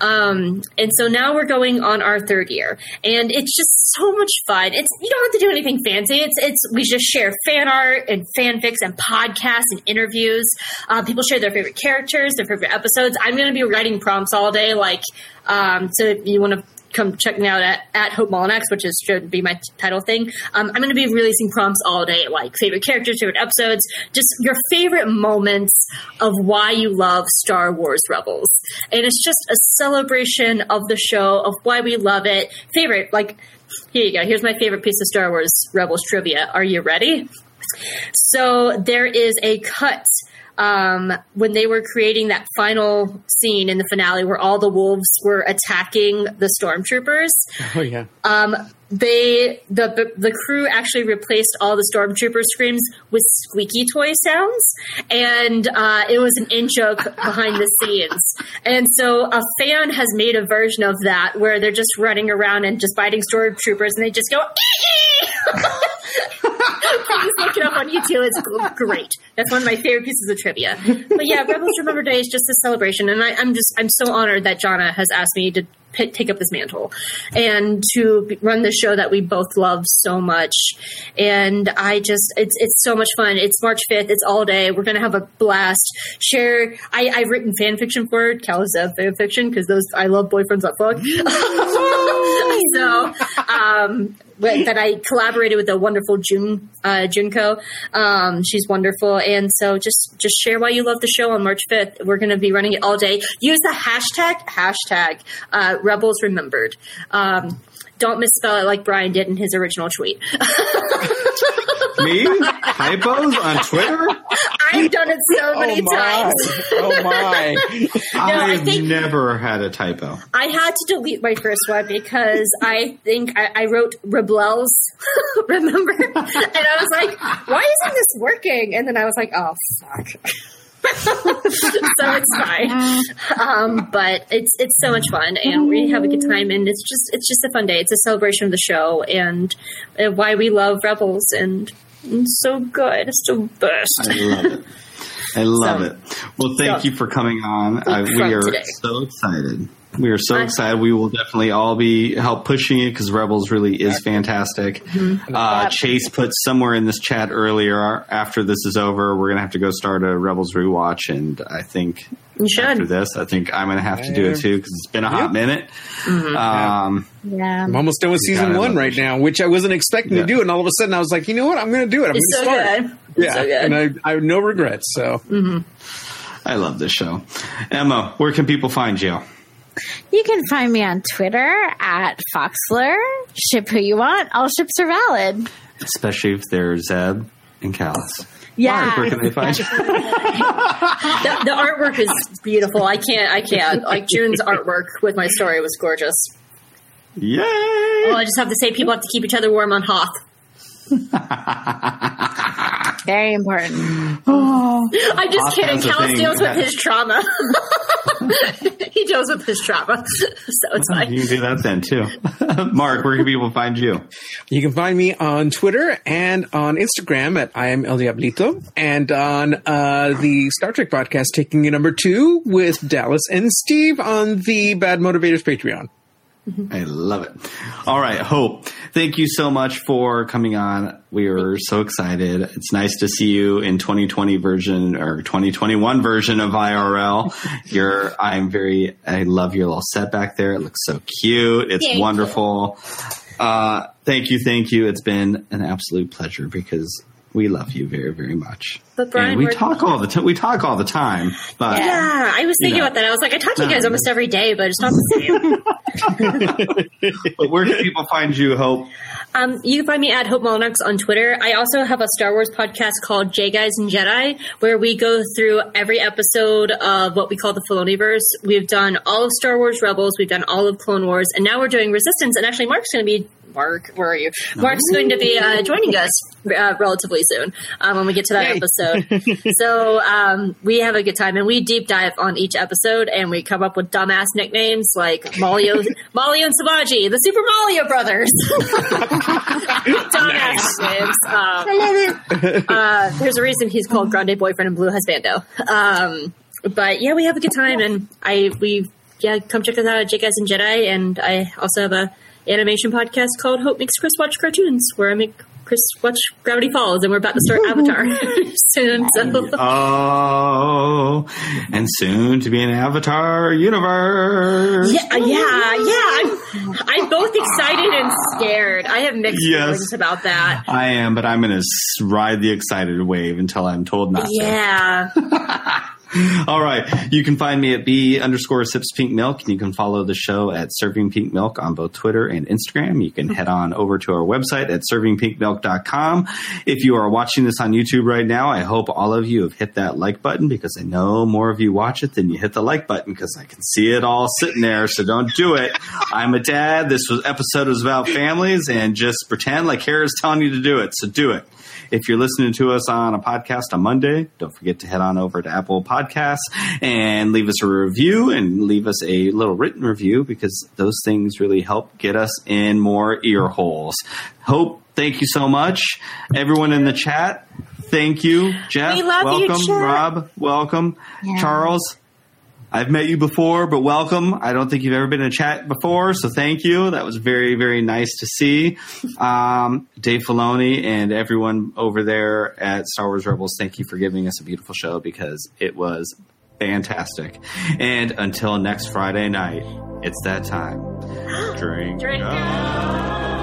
Um, and so now we're going on our third year, and it's just so much fun. It's you don't have to do anything fancy. It's it's we just share fan art and fanfics and podcasts and interviews. Uh, people share their favorite characters, their favorite episodes. I'm going to be writing prompts all day, like um, so. If you want to come check me out at, at Hope Molinax, which is should be my t- title thing. Um, I'm going to be releasing prompts all day, like favorite characters, favorite episodes, just your favorite moments of why you love Star Wars Rebels. And it's just a celebration of the show, of why we love it. Favorite, like, here you go. Here's my favorite piece of Star Wars Rebels trivia. Are you ready? So there is a cut um, when they were creating that final scene in the finale where all the wolves were attacking the stormtroopers. *laughs* oh yeah. Um, they the, the crew actually replaced all the stormtrooper screams with squeaky toy sounds, and uh, it was an in joke behind the scenes. And so a fan has made a version of that where they're just running around and just biting stormtroopers, and they just go. *laughs* Please look it up on YouTube. It's great. That's one of my favorite pieces of trivia. But yeah, Rebels Remember Day is just a celebration, and I, I'm just I'm so honored that Jonna has asked me to p- take up this mantle and to run the show that we both love so much. And I just it's it's so much fun. It's March 5th. It's all day. We're gonna have a blast. Share. I, I've written fan fiction for it, Calizev fan fiction because those I love boyfriends that fuck. *laughs* so um, that I collaborated with the wonderful June uh, Junko. Um, she's wonderful, and so just just share why you love the show on March fifth. We're going to be running it all day. Use the hashtag hashtag uh, Rebels Remembered. Um, don't misspell it like Brian did in his original tweet. *laughs* Me? Typos on Twitter? I've done it so oh many oh my. times. oh my. *laughs* I I've never had a typo. I had to delete my first one because I think I, I wrote Rebels, *laughs* remember? And I was like, why isn't this working? And then I was like, oh, fuck. *laughs* so it's fine. Um, but it's it's so much fun and we have a good time and it's just it's just a fun day. It's a celebration of the show and uh, why we love Rebels and it's so good. It's the best. I love it. I love So- it. Well, thank so- you for coming on. I, we are today. so excited. We are so excited. We will definitely all be help pushing it because Rebels really is fantastic. Mm-hmm. Uh, Chase put somewhere in this chat earlier. After this is over, we're gonna have to go start a Rebels rewatch, and I think after this, I think I'm gonna have to do it too because it's been a hot Yep. minute. Mm-hmm. Um, Yeah. I'm almost done with season one right it. now, which I wasn't expecting Yeah. to do, and all of a sudden I was like, you know what? I'm going to do it. I'm It's going to start. good. Yeah, so good. and I, I have no regrets. So I love this show. Emma, where can people find you? You can find me on Twitter at Foxler. Ship who you want. All ships are valid. Especially if they're Zeb and Kallus. Yeah. Mark, where can they find you? *laughs* the, the artwork is beautiful. I can't. I can't. Like June's artwork with my story was gorgeous. Yay! Well, I just have to say, people have to keep each other warm on Hoth. *laughs* Very important. I'm just kidding. has a Kallus deals with his trauma. *laughs* he deals with his trauma, so it's fine. You can do that then too. *laughs* Mark, where can people find you? You can find me on Twitter and on Instagram at I am El Diablito and on uh, the Star Trek podcast, taking you number two with Dallas and Steve on the Bad Motivators Patreon. I love it. All right, Hope, thank you so much for coming on. We are so excited. It's nice to see you in 2020 version or 2021 version of IRL. *laughs* You're, I'm very, I love your little set back there. It looks so cute. It's Thank you. wonderful. Uh, thank you, thank you. It's been an absolute pleasure because we love you very, very much. But Brian, and we talk all the time. We talk all the time, but Yeah, I was thinking know. about that. I was like, I talk to you guys almost every day, but it's not the same. *laughs* but where can people find you, Hope? Um, you can find me at Hope Molinox on Twitter. I also have a Star Wars podcast called J Guys and Jedi, where we go through every episode of what we call the Filoniverse. We've done all of Star Wars Rebels, we've done all of Clone Wars, and now we're doing Resistance. And actually, Mark's going to be Mark. Where are you? Mark's going to be uh, joining us uh, relatively soon um, when we get to that Yay. episode. *laughs* so um, we have a good time, and we deep dive on each episode, and we come up with dumbass nicknames like Malio, *laughs* Malio and Savaji, the Super Mario Brothers. *laughs* dumbass names. Um, uh, there's a reason he's called Grande Boyfriend and Blue Husbando. Um, but yeah, we have a good time, and I we yeah come check us out at Jackass and Jedi, and I also have a animation podcast called Hope Makes Chris Watch Cartoons, where I make Chris watch Gravity Falls, and we're about to start *laughs* Avatar *laughs* soon. So Oh, and soon to be an Avatar universe. yeah, yeah, yeah. I'm I'm both excited and scared. I have mixed Yes. feelings about that. I am, but I'm going to ride the excited wave until I'm told not to. Yeah. *laughs* *laughs* All right. You can find me at B underscore sips pink milk. And you can follow the show at Serving Pink Milk on both Twitter and Instagram. You can head on over to our website at servingpinkmilk.com. If you are watching this on YouTube right now, I hope all of you have hit that like button because I know more of you watch it than you hit the like button because I can see it all sitting there. So don't do it. I'm a dad. This was episode was about families and just pretend like Kara's telling you to do it. So do it. If you're listening to us on a podcast on Monday, don't forget to head on over to Apple Podcasts and leave us a review and leave us a little written review because those things really help get us in more ear holes. Hope, thank you so much. Everyone in the chat, thank you. Jeff, We love welcome. chat. Rob, welcome. Charles, I've met you before, but welcome. I don't think you've ever been in a chat before, so thank you. That was very, very nice to see. Um, Dave Filoni and everyone over there at Star Wars Rebels, thank you for giving us a beautiful show because it was fantastic. And until next Friday night, it's that time. *gasps* Drink. Drink up. up.